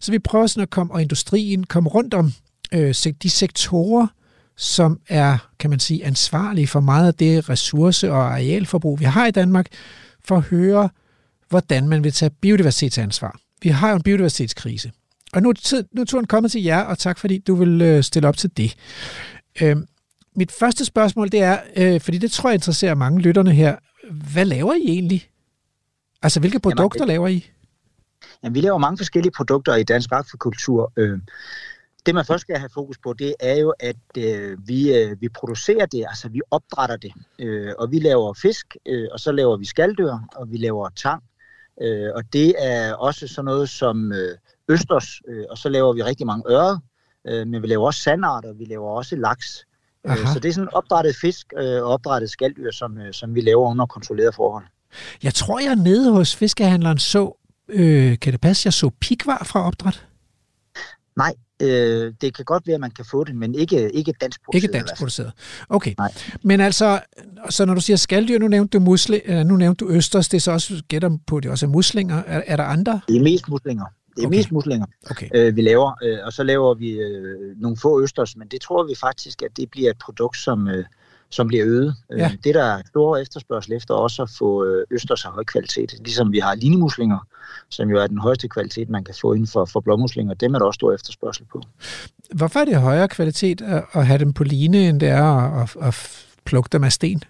så vi prøver sådan at komme, og industrien, komme rundt om øh, de sektorer, som er, kan man sige, ansvarlige for meget af det ressource- og arealforbrug, vi har i Danmark, for at høre, hvordan man vil tage biodiversitetsansvar. Vi har jo en biodiversitetskrise. Og nu er, tid, nu er turen kommet til jer, og tak fordi du vil øh, stille op til det. Øh, mit første spørgsmål, det er, øh, fordi det tror jeg interesserer mange lytterne her. Hvad laver I egentlig? Altså, hvilke produkter Jamen, laver I? Jamen, vi laver mange forskellige produkter i dansk akvakultur. Øh, Det man først skal have fokus på, det er jo, at øh, vi, øh, vi producerer det, altså vi opdrætter det. Øh, og vi laver fisk, øh, og så laver vi skalddyr, og vi laver tang. Øh, og det er også sådan noget som øh, østers, øh, og så laver vi rigtig mange øre, øh, men vi laver også sandarter, vi laver også laks. Øh, Aha. så det er sådan opdrættet fisk øh, og opdrættet skalddyr, som, øh, som vi laver under kontrolleret forhold. Jeg tror, jeg nede hos fiskehandleren så, øh, kan det passe, jeg så pikvar fra opdræt? Nej, øh, det kan godt være, at man kan få det, men ikke, ikke dansk produceret. Ikke dansk produceret. Okay. Nej. Men altså, så når du siger skalddyr, nu nævnte du, musli, øh, nu nævnte du østers, det er så også, gætter på, det også er muslinger. Er, er der andre? Det er mest muslinger. Det er Okay. okay. mest muslinger, Okay. øh, vi laver. Øh, og så laver vi øh, nogle få østers, men det tror vi faktisk, at det bliver et produkt, som, øh, som bliver øget. Ja. Øh, det der er stor efterspørgsel efter også at få øh, østers af høj kvalitet. Ligesom vi har linemuslinger, som jo er den højeste kvalitet, man kan få inden for, for blåmuslinger. Dem er der også stor efterspørgsel på. Hvorfor er det højere kvalitet at, have dem på line, end det er at, at plukke dem af sten?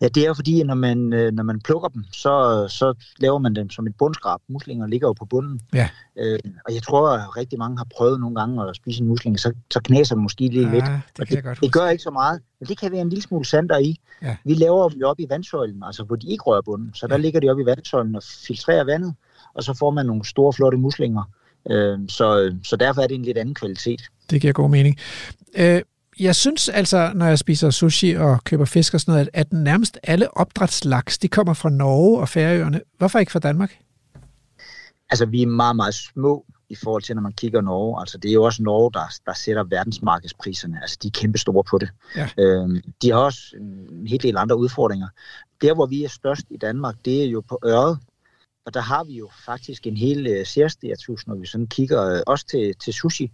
Ja, det er jo fordi, når man, øh, når man plukker dem, så, så laver man dem som et bundskrab. Muslinger ligger jo på bunden. Ja. Øh, og jeg tror, at rigtig mange har prøvet nogle gange at spise en musling, så, så knæser dem måske lige lidt. Ja, det kan jeg godt det huske. gør ikke så meget, men det kan være en lille smule sand i. Ja. Vi laver dem jo op i vandsøjlen, altså hvor de ikke rører bunden. Så der Ja. ligger de op i vandsøjlen og filtrerer vandet, og så får man nogle store, flotte muslinger. Øh, så, så derfor er det en lidt anden kvalitet. Det giver god mening. Øh, jeg synes altså, når jeg spiser sushi og køber fisk og sådan noget, at, nærmest alle opdrætslaks, de kommer fra Norge og Færøerne. Hvorfor ikke fra Danmark? Altså, vi er meget, meget små i forhold til, når man kigger Norge. Altså, det er jo også Norge, der, der sætter verdensmarkedspriserne. Altså, de er kæmpe store på det. Ja. Øhm, de har også en hel del andre udfordringer. Der, hvor vi er størst i Danmark, det er jo på øret. Og der har vi jo faktisk en hel øh, særstatus, når vi sådan kigger øh, også til, til sushi.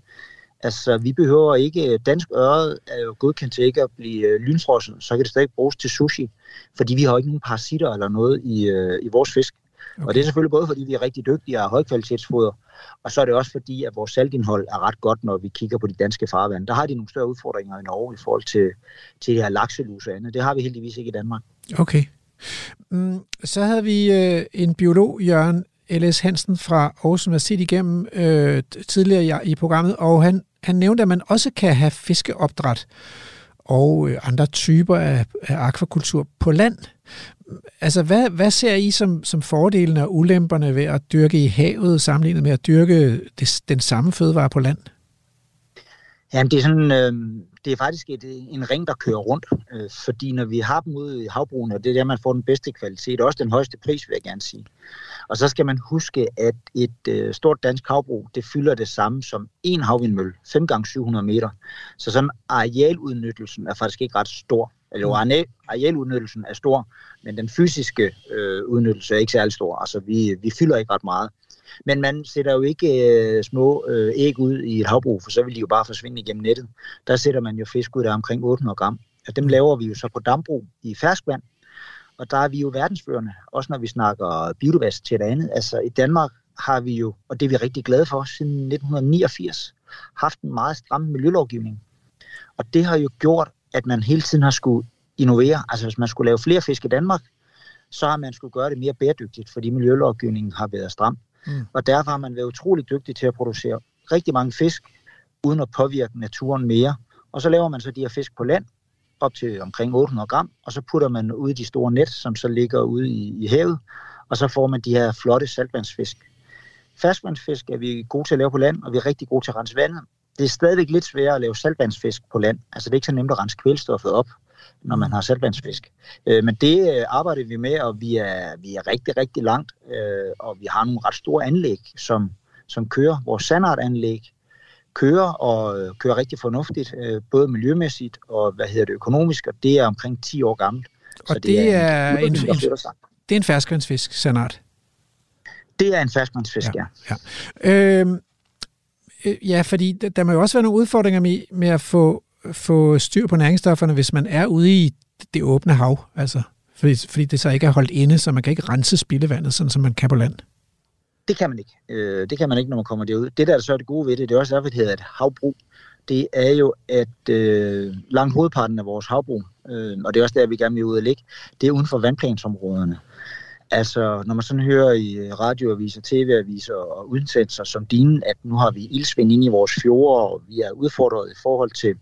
Altså, vi behøver ikke, dansk øret er jo godkendt til ikke at blive øh, lynfrossen, så kan det stadig bruges til sushi, fordi vi har ikke nogen parasitter eller noget i, øh, i vores fisk. Okay. Og det er selvfølgelig både, fordi vi er rigtig dygtige og har højkvalitetsfoder, og så er det også fordi, at vores saltindhold er ret godt, når vi kigger på de danske farvande. Der har de nogle større udfordringer i Norge i forhold til, til det her lakselus og andet. Det har vi heldigvis ikke i Danmark. Okay. Mm, så havde vi øh, en biolog, Jørgen L.S. Hansen fra Aarhus Universitet igennem øh, tidligere i, i programmet, og han, han nævnte, at man også kan have fiskeopdræt og øh, andre typer af, af akvakultur på land. Altså, hvad, hvad ser I som, som fordelene og ulemperne ved at dyrke i havet, sammenlignet med at dyrke det, den samme fødevare på land? Jamen, det er sådan, øh, det er faktisk et, en ring, der kører rundt, øh, fordi når vi har dem ude i havbrugene, og det er der, man får den bedste kvalitet, også den højeste pris, vil jeg gerne sige. Og så skal man huske, at et øh, stort dansk havbrug, det fylder det samme som en havvindmølle, 5 gange 700 meter. Så sådan arealudnyttelsen er faktisk ikke ret stor. Areal- arealudnyttelsen er stor, men den fysiske øh, udnyttelse er ikke særlig stor. Altså, vi, vi fylder ikke ret meget. Men man sætter jo ikke øh, små øh, æg ud i et havbrug, for så vil de jo bare forsvinde igennem nettet. Der sætter man jo fisk ud, der er omkring 800 gram. Og dem laver vi jo så på dambrug i ferskvand. Og der er vi jo verdensførende, også når vi snakker biodiversitet og andet. Altså i Danmark har vi jo, og det er vi rigtig glade for, siden 1989, haft en meget stram miljølovgivning. Og det har jo gjort, at man hele tiden har skulle innovere. Altså hvis man skulle lave flere fisk i Danmark, så har man skulle gøre det mere bæredygtigt, fordi miljølovgivningen har været stram. Mm. Og derfor har man været utrolig dygtig til at producere rigtig mange fisk, uden at påvirke naturen mere. Og så laver man så de her fisk på land, op til omkring 800 gram, og så putter man ud i de store net, som så ligger ude i, i havet, og så får man de her flotte saltvandsfisk. Ferskvandsfisk er vi gode til at lave på land, og vi er rigtig gode til at rense vandet. Det er stadigvæk lidt sværere at lave saltvandsfisk på land. Altså det er ikke så nemt at rense kvælstoffet op, når man har saltvandsfisk. Øh, men det øh, arbejder vi med, og vi er, vi er rigtig, rigtig langt, øh, og vi har nogle ret store anlæg, som, som kører. Vores sandartanlæg kører og øh, kører rigtig fornuftigt, øh, både miljømæssigt og hvad hedder det økonomisk, og det er omkring 10 år gammelt. Og det, det er, er en, en, det er en ferskvandsfisk, Sanart? Det er en ferskvandsfisk, ja. Ja, ja. Øhm, øh, ja fordi der må jo også være nogle udfordringer med, med at få, få styr på næringsstofferne, hvis man er ude i det åbne hav, altså fordi, fordi det så ikke er holdt inde, så man kan ikke rense spildevandet, sådan som man kan på land. Det kan man ikke. Øh, det kan man ikke, når man kommer derud. Det, der er så er det gode ved det, det er også derfor, det hedder et havbrug. Det er jo, at øh, langt hovedparten af vores havbrug, øh, og det er også der, vi gerne vil ud og ligge, det er uden for vandplansområderne. Altså, når man sådan hører i øh, radioaviser, tv-aviser og udsendelser som dine, at nu har vi ildsvind inde i vores fjorde, og vi er udfordret i forhold til,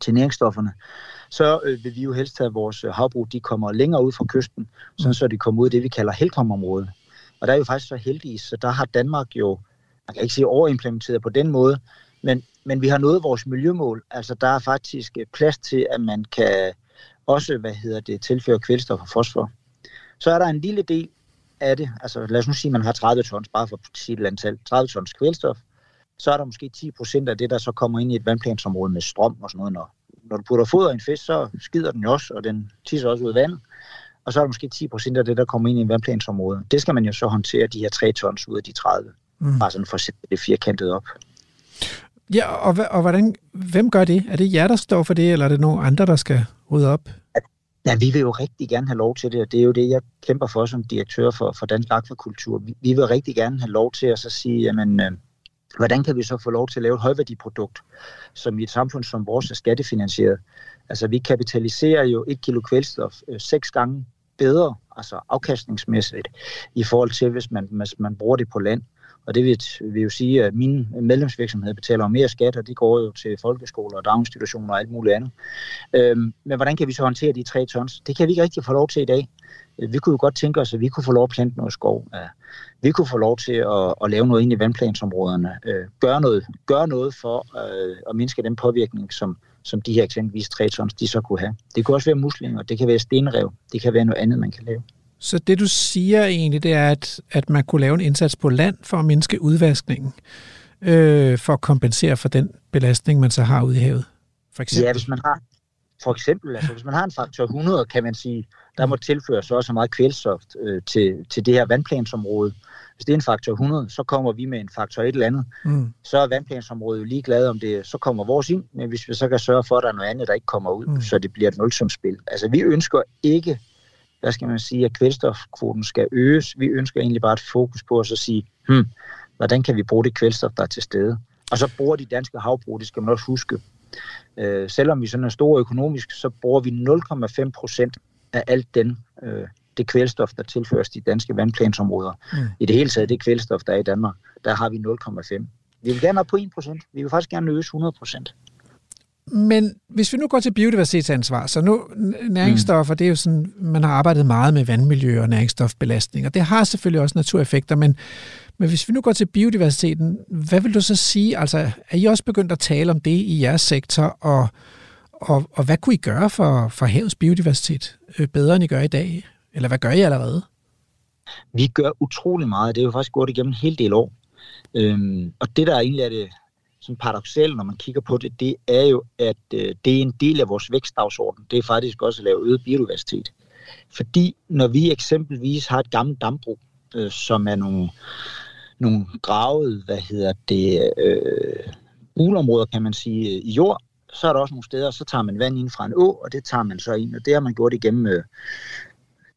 til næringsstofferne, så øh, vil vi jo helst have, at vores øh, havbrug de kommer længere ud fra kysten, sådan så de kommer ud i det, vi kalder helkomområdet. Og der er vi faktisk så heldige, så der har Danmark jo, man kan ikke sige overimplementeret på den måde, men, men vi har nået vores miljømål. Altså der er faktisk øh, plads til, at man kan også, hvad hedder det, tilføre kvælstof og fosfor. Så er der en lille del af det, altså lad os nu sige, at man har 30 tons, bare for at sige et antal, 30 tons kvælstof, så er der måske 10 procent af det, der så kommer ind i et vandplansområde med strøm og sådan noget. Når, når du putter foder i en fisk, så skider den jo også, og den tisser også ud af vandet og så er der måske 10 procent af det, der kommer ind i en vandplansområde. Det skal man jo så håndtere, de her 3 tons ud af de 30. Mm. Bare sådan for at sætte det firkantet op. Ja, og, og hvordan, hvem gør det? Er det jer, der står for det, eller er det nogen andre, der skal rydde op? Ja, vi vil jo rigtig gerne have lov til det, og det er jo det, jeg kæmper for som direktør for, for Dansk Akvakultur. Vi, vi vil rigtig gerne have lov til at så sige, jamen, øh, hvordan kan vi så få lov til at lave et højværdiprodukt, som i et samfund som vores er skattefinansieret. Altså, vi kapitaliserer jo et kilo kvælstof øh, seks gange bedre, altså afkastningsmæssigt, i forhold til, hvis man, hvis man bruger det på land. Og det vil, vil jo sige, at mine medlemsvirksomheder betaler mere skat, og det går jo til folkeskoler og daginstitutioner og alt muligt andet. Øhm, men hvordan kan vi så håndtere de tre tons? Det kan vi ikke rigtig få lov til i dag. Vi kunne jo godt tænke os, at vi kunne få lov at plante noget skov. Vi kunne få lov til at, at lave noget ind i vandplansområderne. Øh, gøre, noget, gøre noget for øh, at mindske den påvirkning, som, som de her eksempelvis 3 tons, de så kunne have. Det kan også være muslinger, det kan være stenrev, det kan være noget andet, man kan lave. Så det du siger egentlig, det er, at, at man kunne lave en indsats på land for at mindske udvaskningen, øh, for at kompensere for den belastning, man så har ude i havet? For eksempel. Ja, hvis man har, for eksempel, altså hvis man har en faktor 100, kan man sige, der må tilføres så også meget kvælstof øh, til, til det her vandplansområde. Hvis det er en faktor 100, så kommer vi med en faktor et eller andet. Mm. Så er vandplansområdet jo ligeglad om det, så kommer vores ind, men hvis vi så kan sørge for, at der er noget andet, der ikke kommer ud, mm. så det bliver et nulsumspil. Altså vi ønsker ikke, hvad skal man sige, at kvælstofkvoten skal øges. Vi ønsker egentlig bare et fokus på at så sige, hmm, hvordan kan vi bruge det kvælstof, der er til stede? Og så bruger de danske havbrug, det skal man også huske. Øh, selvom vi sådan er store økonomisk, så bruger vi 0,5 procent af alt den, øh, det kvælstof, der tilføres de danske vandplansområder. Mm. I det hele taget, det kvælstof, der er i Danmark, der har vi 0,5. Vi vil gerne op på 1 procent. Vi vil faktisk gerne øge 100 procent. Men hvis vi nu går til biodiversitetsansvar, så nu næringsstoffer, mm. det er jo sådan, man har arbejdet meget med vandmiljø og næringsstofbelastning, og det har selvfølgelig også natureffekter, men, men hvis vi nu går til biodiversiteten, hvad vil du så sige? Altså, er I også begyndt at tale om det i jeres sektor, og, og, og hvad kunne I gøre for, for havets biodiversitet øh, bedre, end I gør i dag? Eller hvad gør I allerede? Vi gør utrolig meget. Det er jo faktisk gået igennem en hel del år. Øhm, og det, der egentlig er det sådan paradoxalt, når man kigger på det, det er jo, at øh, det er en del af vores vækstdagsorden. Det er faktisk også at lave øget biodiversitet. Fordi når vi eksempelvis har et gammelt dambrug, øh, som er nogle, nogle gravet, hvad hedder det, øh, ulområder, kan man sige, øh, i jord, så er der også nogle steder, så tager man vand ind fra en å, og det tager man så ind, og det har man gjort igennem øh,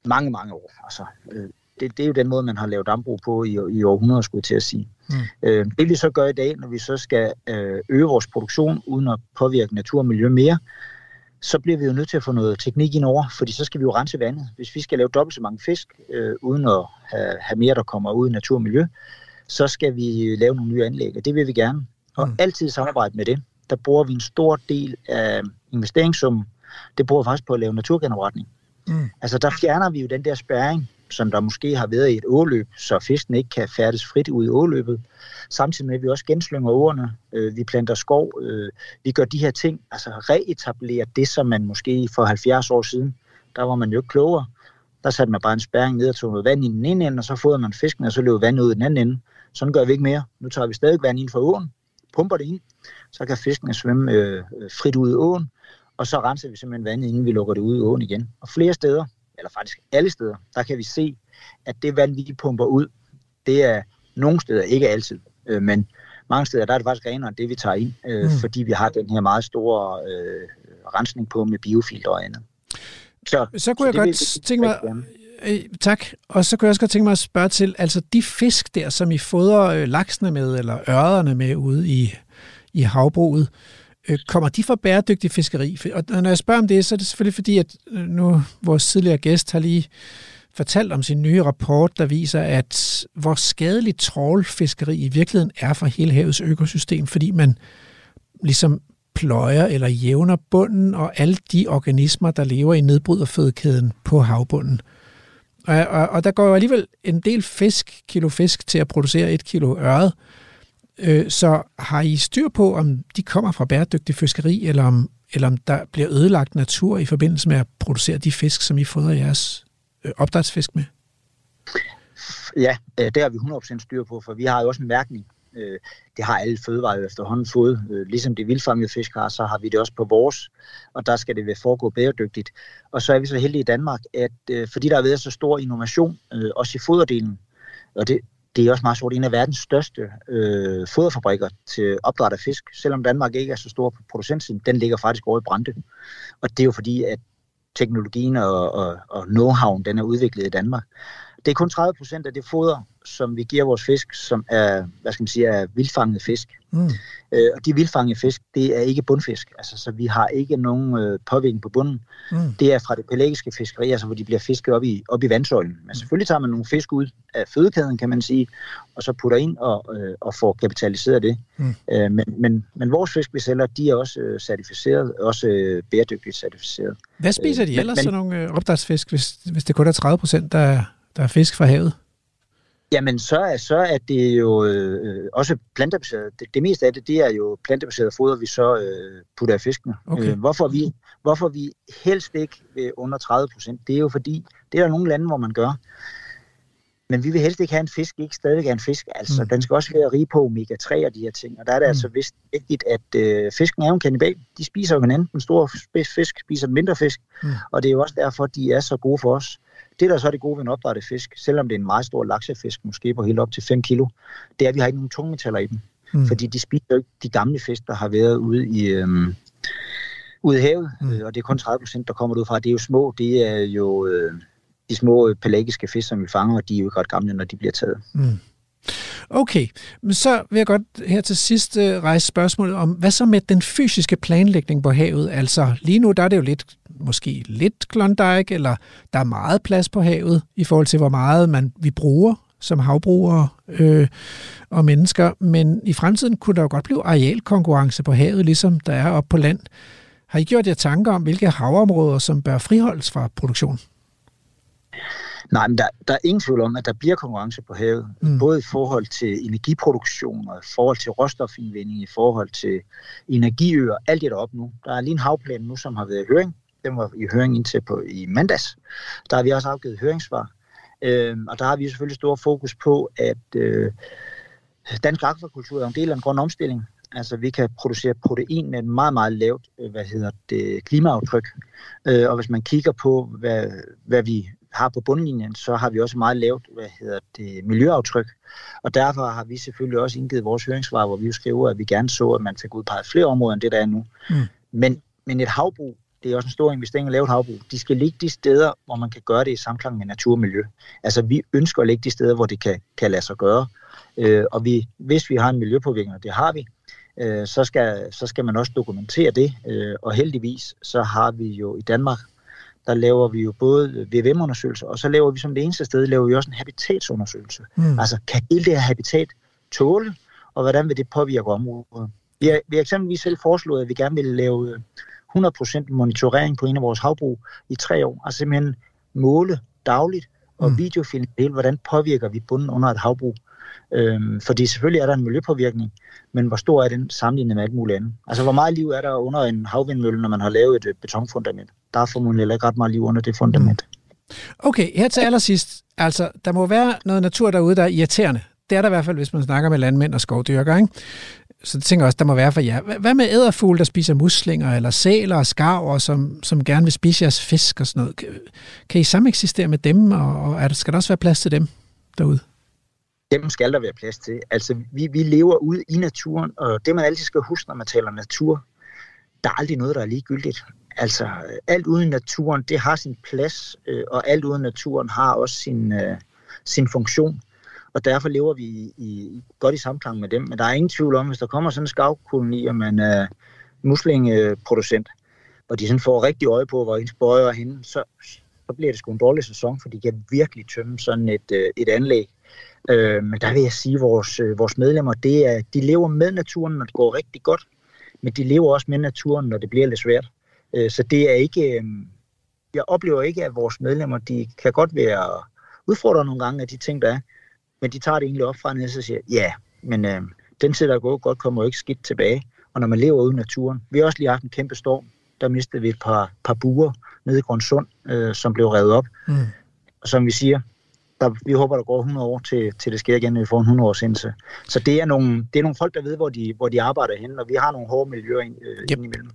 mange, mange år. Altså, øh, det, det er jo den måde, man har lavet dambrug på i, i århundreder, skulle jeg til at sige. Mm. Øh, det vi så gør i dag, når vi så skal øh, øge vores produktion, uden at påvirke natur og miljø mere, så bliver vi jo nødt til at få noget teknik ind over, fordi så skal vi jo rense vandet. Hvis vi skal lave dobbelt så mange fisk, øh, uden at have, have mere, der kommer ud i natur og miljø, så skal vi lave nogle nye anlæg, og det vil vi gerne. Og Mm. altid samarbejde med det. Der bruger vi en stor del af investeringssummen, det bruger vi faktisk på at lave naturgenopretning. Mm. Mm. Altså der fjerner vi jo den der spærring, som der måske har været i et åløb, så fisken ikke kan færdes frit ud i åløbet. Samtidig med, at vi også genslynger åerne, øh, vi planter skov, øh, vi gør de her ting, altså reetablerer det, som man måske for 70 år siden, der var man jo ikke klogere. Der satte man bare en spærring ned og tog noget vand i den ene ende, og så fodrede man fisken, og så løb vandet ud i den anden ende. Sådan gør vi ikke mere. Nu tager vi stadig vand ind fra åen, pumper det ind, så kan fiskene svømme øh, frit ud i åen, og så renser vi simpelthen vandet, inden vi lukker det ud i åen igen. Og flere steder, eller faktisk alle steder, der kan vi se, at det vand, vi pumper ud, det er nogle steder, ikke altid, øh, men mange steder, der er det faktisk renere end det, vi tager ind, øh, Mm. fordi vi har den her meget store øh, rensning på med biofilter og andet. Så, Så kunne jeg det godt vil- tænke mig. Øh, tak. Og så kunne jeg også godt tænke mig at spørge til, altså de fisk der, som I fodrer øh, laksene med, eller ørrederne med ude i, i havbruget, øh, Øh, kommer de fra bæredygtig fiskeri? Og når jeg spørger om det, så er det selvfølgelig fordi, at øh, nu vores tidligere gæst har lige fortalt om sin nye rapport, der viser, at hvor skadeligt trålfiskeri i virkeligheden er for hele havets økosystem, fordi man ligesom pløjer eller jævner bunden og alle de organismer, der lever i nedbryderfødekæden på havbunden. Og, og, og der går jo alligevel en del fisk, kilo fisk, til at producere et kilo øret. Øh, Øh, så har I styr på, om de kommer fra bæredygtig fiskeri, eller om, eller om der bliver ødelagt natur i forbindelse med at producere de fisk, som I fodrer jeres øh, opdrætsfisk med? Ja, øh, det har vi 100% styr på, for vi har jo også en mærkning. Øh, det har alle fødevarer jo efterhånden fået. Ligesom de vildfangede fisk har, så har vi det også på vores, og der skal det være foregå bæredygtigt. Og så er vi så heldige i Danmark, at fordi der har været så stor innovation, også i foderdelen, og det, det er også meget sjovt, en af verdens største øh, foderfabrikker til opdræt af fisk, selvom Danmark ikke er så stor på producentsiden, den ligger faktisk over i Brande. Og det er jo fordi, at teknologien og, og, og know-howen, den er udviklet i Danmark. Det er kun 30 procent af det foder, som vi giver vores fisk, som er, hvad skal man sige, er vildfanget fisk. Mm. Øh, og de vildfangede fisk, det er ikke bundfisk, altså, så vi har ikke nogen øh, påvirkning på bunden. Mm. Det er fra det pelagiske fiskeri, altså hvor de bliver fisket op i, op i vandsøjlen. Men selvfølgelig tager man nogle fisk ud af fødekæden, kan man sige, og så putter ind og, øh, og får kapitaliseret det. Mm. Øh, men, men, men vores fisk, vi sælger, de er også øh, certificeret, også øh, bæredygtigt certificeret. Hvad spiser de men- ellers, men- sådan nogle øh, opdrætsfisk, hvis, hvis det kun er 30 procent, der, der er fisk fra havet? Jamen, så er, så er det jo øh, også plantebaseret. Det, det meste af det, det er jo plantebaseret foder, vi så øh, putter i fiskene. Okay. Øh, hvorfor, vi, hvorfor vi helst ikke vil under 30 procent, det er jo fordi, det er der nogle lande, hvor man gør. Men vi vil helst ikke have en fisk, ikke stadigvæk er en fisk. Altså, Mm. den skal også være rig på omega-3 og de her ting. Og der er det Mm. altså vist vigtigt, at øh, fisken er jo en kannibal. De spiser jo hinanden. Den store fisk- spiser mindre fisk. Mm. Og det er jo også derfor, de er så gode for os. Det, der så er det gode ved en opdrættet fisk, selvom det er en meget stor laksefisk, måske på helt op til 5 kilo, det er, at vi har ikke nogen tungmetaller i dem. Mm. Fordi de spiser jo ikke de gamle fisk, der har været ude i, øhm, ude i havet. Mm. Mm. Og det er kun 30 procent, der kommer ud fra. Det er jo små, det er jo øh, de små øh, pelagiske fisk, som vi fanger, og de er jo ikke ret gamle, når de bliver taget. Mm. Okay, men så vil jeg godt her til sidst øh, rejse spørgsmålet om, hvad så med den fysiske planlægning på havet? Altså lige nu der er det jo lidt, måske lidt Klondike, eller der er meget plads på havet i forhold til, hvor meget man vi bruger som havbrugere øh, og mennesker. Men i fremtiden kunne der jo godt blive arealkonkurrence på havet, ligesom der er oppe på land. Har I gjort jer tanker om, hvilke havområder, som bør friholdes fra produktion? Nej, men der, der er ingen tvivl om, at der bliver konkurrence på havet. Mm. Både i forhold til energiproduktion, og i forhold til råstofindvinding, i forhold til energiøer, alt det deroppe nu. Der er lige en havplan nu, som har været i høring. Den var i høring indtil på i mandags. Der har vi også afgivet høringssvar. Øhm, og der har vi selvfølgelig stor fokus på, at øh, dansk akvakultur er en del af en grøn omstilling. Altså, vi kan producere protein med et meget, meget lavt øh, hvad hedder det, klimaaftryk. Øh, og hvis man kigger på, hvad, hvad vi har på bundlinjen, så har vi også meget lavt hvad hedder det, miljøaftryk. Og derfor har vi selvfølgelig også indgivet vores høringssvar, hvor vi jo skriver, at vi gerne så, at man fik udpeget flere områder end det, der er nu. Mm. Men, men et havbrug, det er også en stor investering at lave et havbrug. De skal ligge de steder, hvor man kan gøre det i samklang med natur og miljø. Altså vi ønsker at ligge de steder, hvor det kan, kan lade sig gøre. Øh, og vi, hvis vi har en miljøpåvirkning, og det har vi, øh, så, skal, så skal man også dokumentere det. Øh, og heldigvis så har vi jo i Danmark der laver vi jo både VVM-undersøgelser, og så laver vi som det eneste sted, laver vi også en habitatsundersøgelse. Mm. Altså, kan hele det her habitat tåle, og hvordan vil det påvirke området? Vi har, vi har eksempelvis selv foreslået, at vi gerne vil lave 100% monitorering på en af vores havbrug i tre år. Altså simpelthen måle dagligt og mm. videofilme hele, hvordan påvirker vi bunden under et havbrug. Øhm, fordi selvfølgelig er der en miljøpåvirkning, men hvor stor er den sammenlignet med alt muligt andet? Altså, hvor meget liv er der under en havvindmølle, når man har lavet et øh, betonfundament? Der er formodentlig ikke ret meget liv under det fundament. Mm. Okay, her til allersidst. Altså, der må være noget natur derude, der er irriterende. Det er der i hvert fald, hvis man snakker med landmænd og skovdyrker, ikke? Så det tænker jeg også, der må være for jer. Hvad med æderfugle, der spiser muslinger, eller sæler og skarver, som, som gerne vil spise jeres fisk og sådan noget? Kan, kan I sameksistere med dem, og, og er der, skal der også være plads til dem derude? Dem skal der være plads til. Altså, vi, vi lever ude i naturen, og det man altid skal huske, når man taler natur, der er aldrig noget, der er ligegyldigt. Altså, alt uden naturen, det har sin plads, øh, og alt uden naturen har også sin, øh, sin funktion og derfor lever vi i, i, godt i samklang med dem. Men der er ingen tvivl om, hvis der kommer sådan en skavkoloni, og man er muslingeproducent, og de sådan får rigtig øje på, hvor ens bøjer er henne, så, så bliver det sgu en dårlig sæson, for de kan virkelig tømme sådan et, øh, et anlæg. Øh, men der vil jeg sige, at vores, øh, vores medlemmer, det er, de lever med naturen, når det går rigtig godt, men de lever også med naturen, når det bliver lidt svært. Øh, så det er ikke, øh, jeg oplever ikke, at vores medlemmer, de kan godt være udfordret nogle gange af de ting, der er, men de tager det egentlig op fra og siger, ja, men øh, den tid, der går godt, kommer jo ikke skidt tilbage. Og når man lever ude i naturen, vi har også lige haft en kæmpe storm, der mistede vi et par, par buer nede i Grundsund, øh, som blev revet op. Mm. Og som vi siger, der, vi håber, der går 100 år til, til det sker igen, når vi får en 100 års indse. Så det er, nogle, det er nogle folk, der ved, hvor de, hvor de arbejder hen, og vi har nogle hårde miljøer ind, øh, yep. imellem.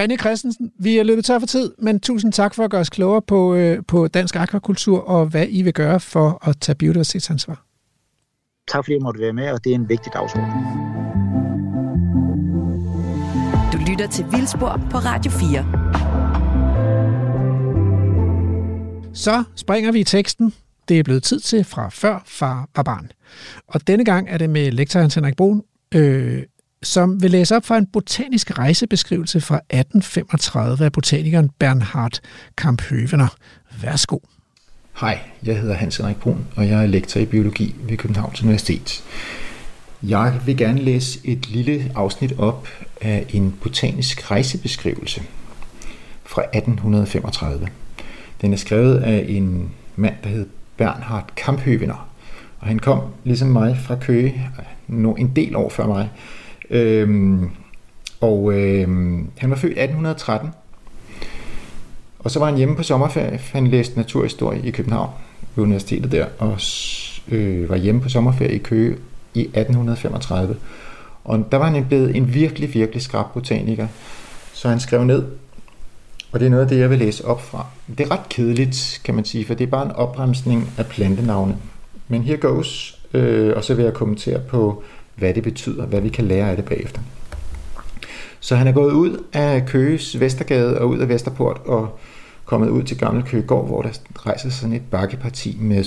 René Christensen, vi er løbet tør for tid, men tusind tak for at gøre os klogere på, øh, på dansk akvakultur og hvad I vil gøre for at tage biodiversitetsansvar. Tak fordi jeg måtte være med, og det er en vigtig dagsorden. Du lytter til Vildspor på Radio 4. Så springer vi i teksten. Det er blevet tid til fra før far var barn. Og denne gang er det med lektor Hans Henrik Brun, øh, som vil læse op fra en botanisk rejsebeskrivelse fra 1835 af botanikeren Bernhard Kamphøvener. Værsgo. Hej, jeg hedder Hans Henrik Brun, og jeg er lektor i biologi ved Københavns Universitet. Jeg vil gerne læse et lille afsnit op af en botanisk rejsebeskrivelse fra 1835. Den er skrevet af en mand, der hed Bernhard Kamphøvener, og han kom ligesom mig fra Køge, en del år før mig. Øhm, og øhm, han var født 1813, og så var han hjemme på sommerferie. Han læste naturhistorie i København ved universitetet der, og øh, var hjemme på sommerferie i Køge i 1835. Og der var han blevet en virkelig, virkelig skrab botaniker. Så han skrev ned, og det er noget af det, jeg vil læse op fra. Det er ret kedeligt, kan man sige, for det er bare en opremsning af plantenavne. Men her goes, øh, og så vil jeg kommentere på, hvad det betyder, hvad vi kan lære af det bagefter. Så han er gået ud af Køges Vestergade og ud af Vesterport og kommet ud til Gamle Køgegård, hvor der rejser sådan et bakkeparti med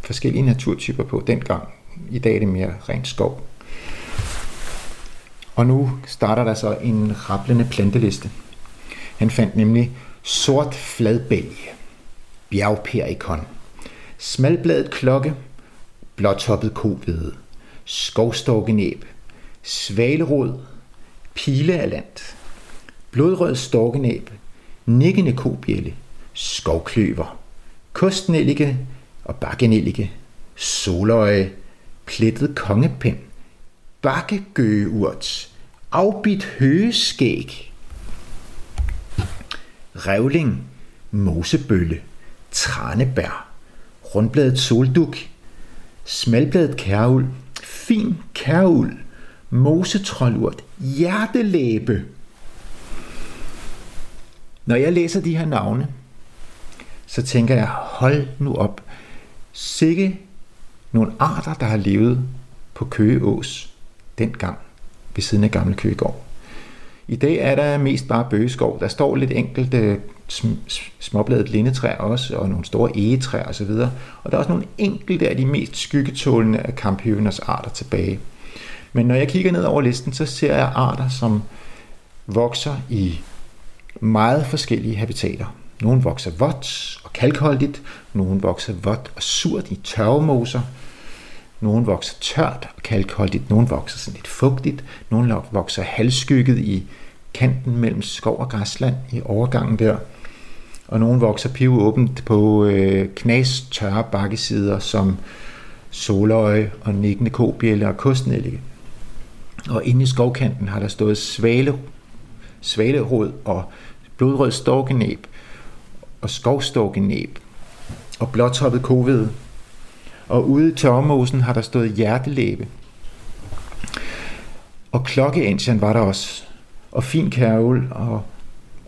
forskellige naturtyper på dengang. I dag er det mere rent skov. Og nu starter der så en rapplende planteliste. Han fandt nemlig sort fladbælge, bjergperikon, smalbladet klokke, blåtoppet kovede, skovstorkenæb, svalerod, pilealant, blodrød storkenæb, nikkende kobjælle, skovkløver, kostnellike og bakkenellike, soløje, plettet kongepind, bakkegøgeurt, afbit høgeskæg, revling, mosebølle, tranebær, rundbladet solduk, smalbladet kærul, fin kærul, mosetrollurt, hjertelæbe. Når jeg læser de her navne, så tænker jeg, hold nu op. Sikke nogle arter, der har levet på Køgeås dengang ved siden af Gamle Køgegård. I dag er der mest bare bøgeskov. Der står lidt enkelte øh, småbladet lindetræer også, og nogle store egetræer osv. Og der er også nogle enkelte af de mest skyggetålende af kamphøveners arter tilbage. Men når jeg kigger ned over listen, så ser jeg arter, som vokser i meget forskellige habitater. Nogle vokser vådt og kalkholdigt, nogle vokser vådt og surt i tørvemoser, nogle vokser tørt og kalkholdigt, nogle vokser sådan lidt fugtigt, nogle vokser halvskygget i kanten mellem skov og græsland i overgangen der, og nogle vokser pivåbent på øh, knas tørre bakkesider som soløje og nikkende kobjælle og kostnellike. Og inde i skovkanten har der stået svale, svalerod og blodrød storkenæb og skovstorkenæb og blåtoppet kovede. Og ude i tørmosen har der stået hjertelæbe. Og klokkeansian var der også. Og fin kærvel og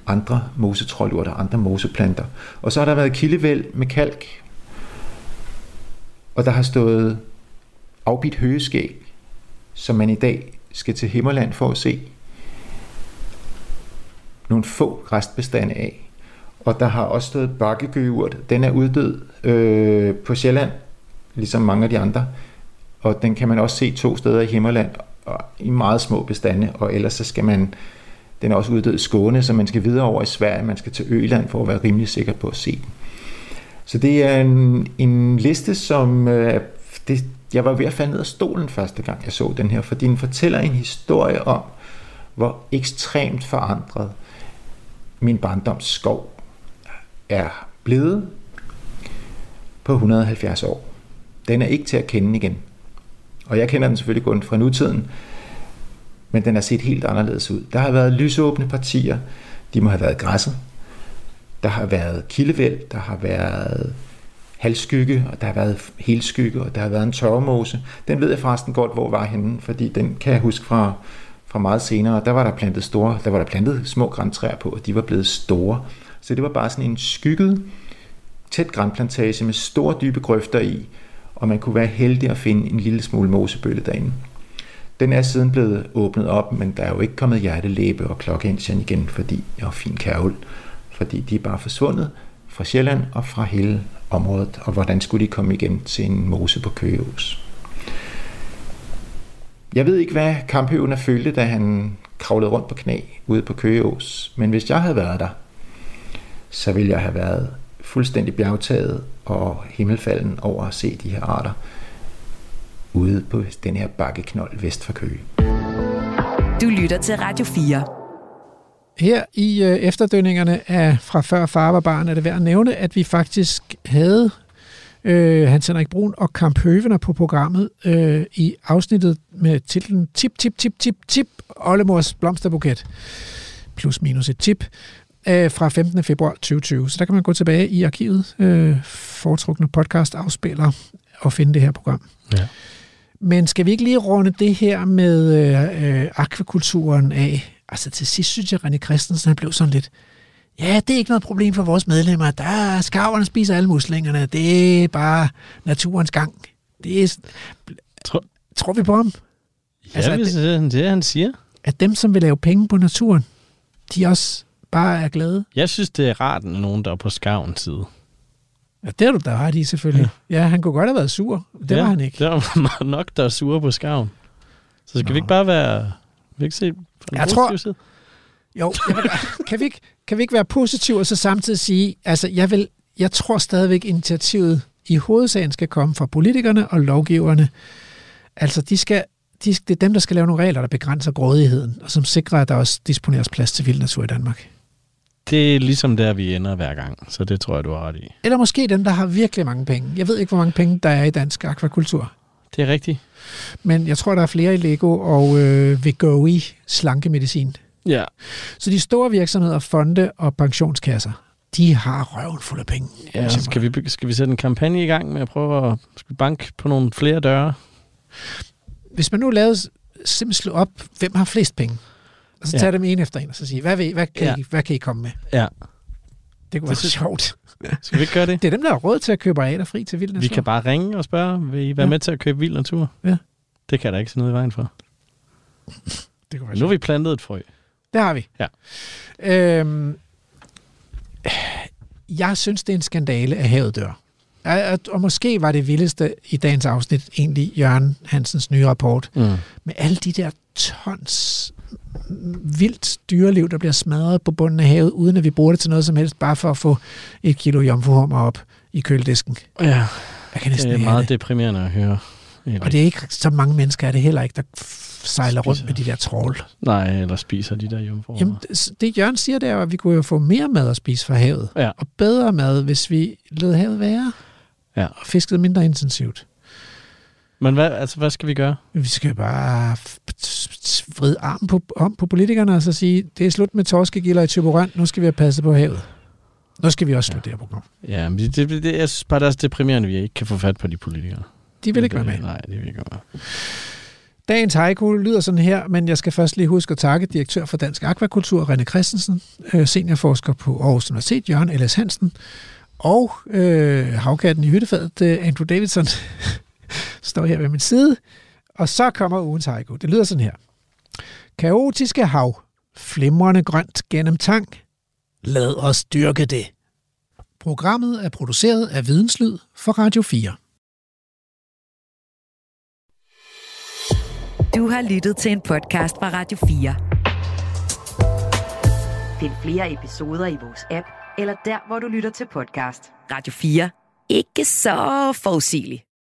andre mosetrollurter, andre moseplanter. Og så har der været kildevæld med kalk. Og der har stået afbidt høgeskæg, som man i dag skal til Himmerland for at se nogle få restbestande af. Og der har også stået bakkegøurt. Den er uddød øh, på Sjælland, ligesom mange af de andre. Og den kan man også se to steder i Himmerland, og i meget små bestande, og ellers så skal man, den er også uddød i Skåne, så man skal videre over i Sverige, man skal til Øland for at være rimelig sikker på at se den. Så det er en, en liste, som øh, det, jeg var ved at falde ned af stolen første gang, jeg så den her, fordi den fortæller en historie om, hvor ekstremt forandret min barndoms skov er blevet på 170 år. Den er ikke til at kende igen. Og jeg kender den selvfølgelig kun fra nutiden, men den har set helt anderledes ud. Der har været lysåbne partier, de må have været græsset. Der har været kildevæld, der har været halvskygge, og der har været helskygge, og der har været en tørremose. Den ved jeg forresten godt, hvor var henne, fordi den kan jeg huske fra, fra meget senere. Der var der plantet store, der var der plantet små græntræer på, og de var blevet store. Så det var bare sådan en skygget, tæt grænplantage med store dybe grøfter i, og man kunne være heldig at finde en lille smule mosebølle derinde. Den er siden blevet åbnet op, men der er jo ikke kommet hjertelæbe og klokkeindsjen igen, fordi jeg fin kærvel, fordi de er bare forsvundet fra Sjælland og fra hele området, og hvordan skulle de komme igen til en mose på Køgeås? Jeg ved ikke, hvad kamphøven er følte, da han kravlede rundt på knæ ude på Køgeås, men hvis jeg havde været der, så ville jeg have været fuldstændig bjergtaget og himmelfalden over at se de her arter ude på den her bakkeknold vest for Køge. Du lytter til Radio 4. Her i øh, efterdønningerne af fra før far var barn er det værd at nævne, at vi faktisk havde øh, Hans Henrik Brun og Kamp Høvener på programmet øh, i afsnittet med titlen Tip, tip, tip, tip, tip, Ollemors blomsterbuket. Plus minus et tip øh, fra 15. februar 2020. Så der kan man gå tilbage i arkivet, øh, foretrukne podcast afspiller, og finde det her program. Ja. Men skal vi ikke lige runde det her med øh, øh, akvakulturen af? Altså til sidst synes jeg, René Christensen han blev sådan lidt, ja, det er ikke noget problem for vores medlemmer. Der er skarverne spiser alle muslingerne. Det er bare naturens gang. Det er, Tror- tror vi på ham? Ja, Altså, at hvis det er det, han siger. At dem, som vil lave penge på naturen, de også bare er glade? Jeg synes, det er rart, når nogen, der er på skavens side. Ja, det er du da ret i, selvfølgelig. Ja. ja, han kunne godt have været sur. Det ja, var han ikke. Det var nok, der er sure på skaven. Så skal Nå. Vi ikke bare være... Vi ikke se fra den Jeg tror- side? Jo, jeg vil, kan, vi ikke, kan vi ikke være positive og så samtidig sige, altså jeg, vil, jeg tror stadigvæk, initiativet i hovedsagen skal komme fra politikerne og lovgiverne. Altså de skal, de, det er dem, der skal lave nogle regler, der begrænser grådigheden, og som sikrer, at der også disponeres plads til vild natur i Danmark. Det er ligesom der, vi ender hver gang. Så det tror jeg, du har ret i. Eller måske dem, der har virkelig mange penge. Jeg ved ikke, hvor mange penge der er i dansk akvakultur. Det er rigtigt. Men jeg tror, der er flere i Lego og øh, Vegoi slankemedicin. Ja. Så de store virksomheder, fonde og pensionskasser, de har røven fuld af penge. ja skal, vi, skal vi sætte en kampagne i gang med at prøve at skal banke på nogle flere døre? Hvis man nu lavede simpelthen slå op, hvem har flest penge, og så Ja. tager dem en efter en, og så sige, hvad, I- hvad, kan, Ja. I, hvad kan I komme med? Ja. Det kunne være Det sjovt. Skal vi ikke gøre det? Det er dem, der har råd til at købe arealer fri til vild natur. Vi kan bare ringe og spørge, vil I være Ja. med til at købe vild natur? Ja. Det kan der ikke se noget i vejen for. det kunne være Nu har vi plantet et frø. Det har vi. Ja. Øhm, jeg synes, det er en skandale, at havet dør. Og måske var det vildeste i dagens afsnit egentlig Jørgen Hansens nye rapport, Mm. med alle de der tons vildt dyreliv, der bliver smadret på bunden af havet, uden at vi bruger det til noget som helst, bare for at få et kilo jomfruhummer op i køledisken. Ja, Jeg kan det næsten er ikke have meget det. deprimerende at høre. Og det er ikke så mange mennesker, er det heller ikke, der sejler rundt Spiser. med de der trål. Nej, eller spiser de der jomfruer. Jamen, det- det Jørgen siger, det er at vi kunne jo få mere mad at spise fra havet. Ja. Og bedre mad, hvis vi lod havet være. Ja. Og fiskede mindre intensivt. Men hvad, altså, hvad skal vi gøre? Vi skal bare vride armen på, om på politikerne og så sige, det er slut med torskegilder i Tyborøn, nu skal vi have passet på havet. Nu skal vi også slutte ja. det her program. Ja, men det, det, det, jeg synes bare, det er så deprimerende, at vi ikke kan få fat på de politikere. De vil ikke være med. Nej, det vil ikke være med. Dagens haiku lyder sådan her, men jeg skal først lige huske at takke direktør for Dansk Aquakultur, René Christensen, øh, seniorforsker på Aarhus Universitet, Jørgen L.S. Hansen, og øh, havkatten i hyttefadet, øh, Andrew Davidson, står her ved min side. Og så kommer ugens haiku. Det lyder sådan her. Kaotiske hav, flimrende grønt gennem tang. Lad os dyrke det. Programmet er produceret af Videnslyd for Radio 4. Du har lyttet til en podcast fra Radio 4. Find flere episoder i vores app, eller der, hvor du lytter til podcast. Radio 4. Ikke så forudsigeligt.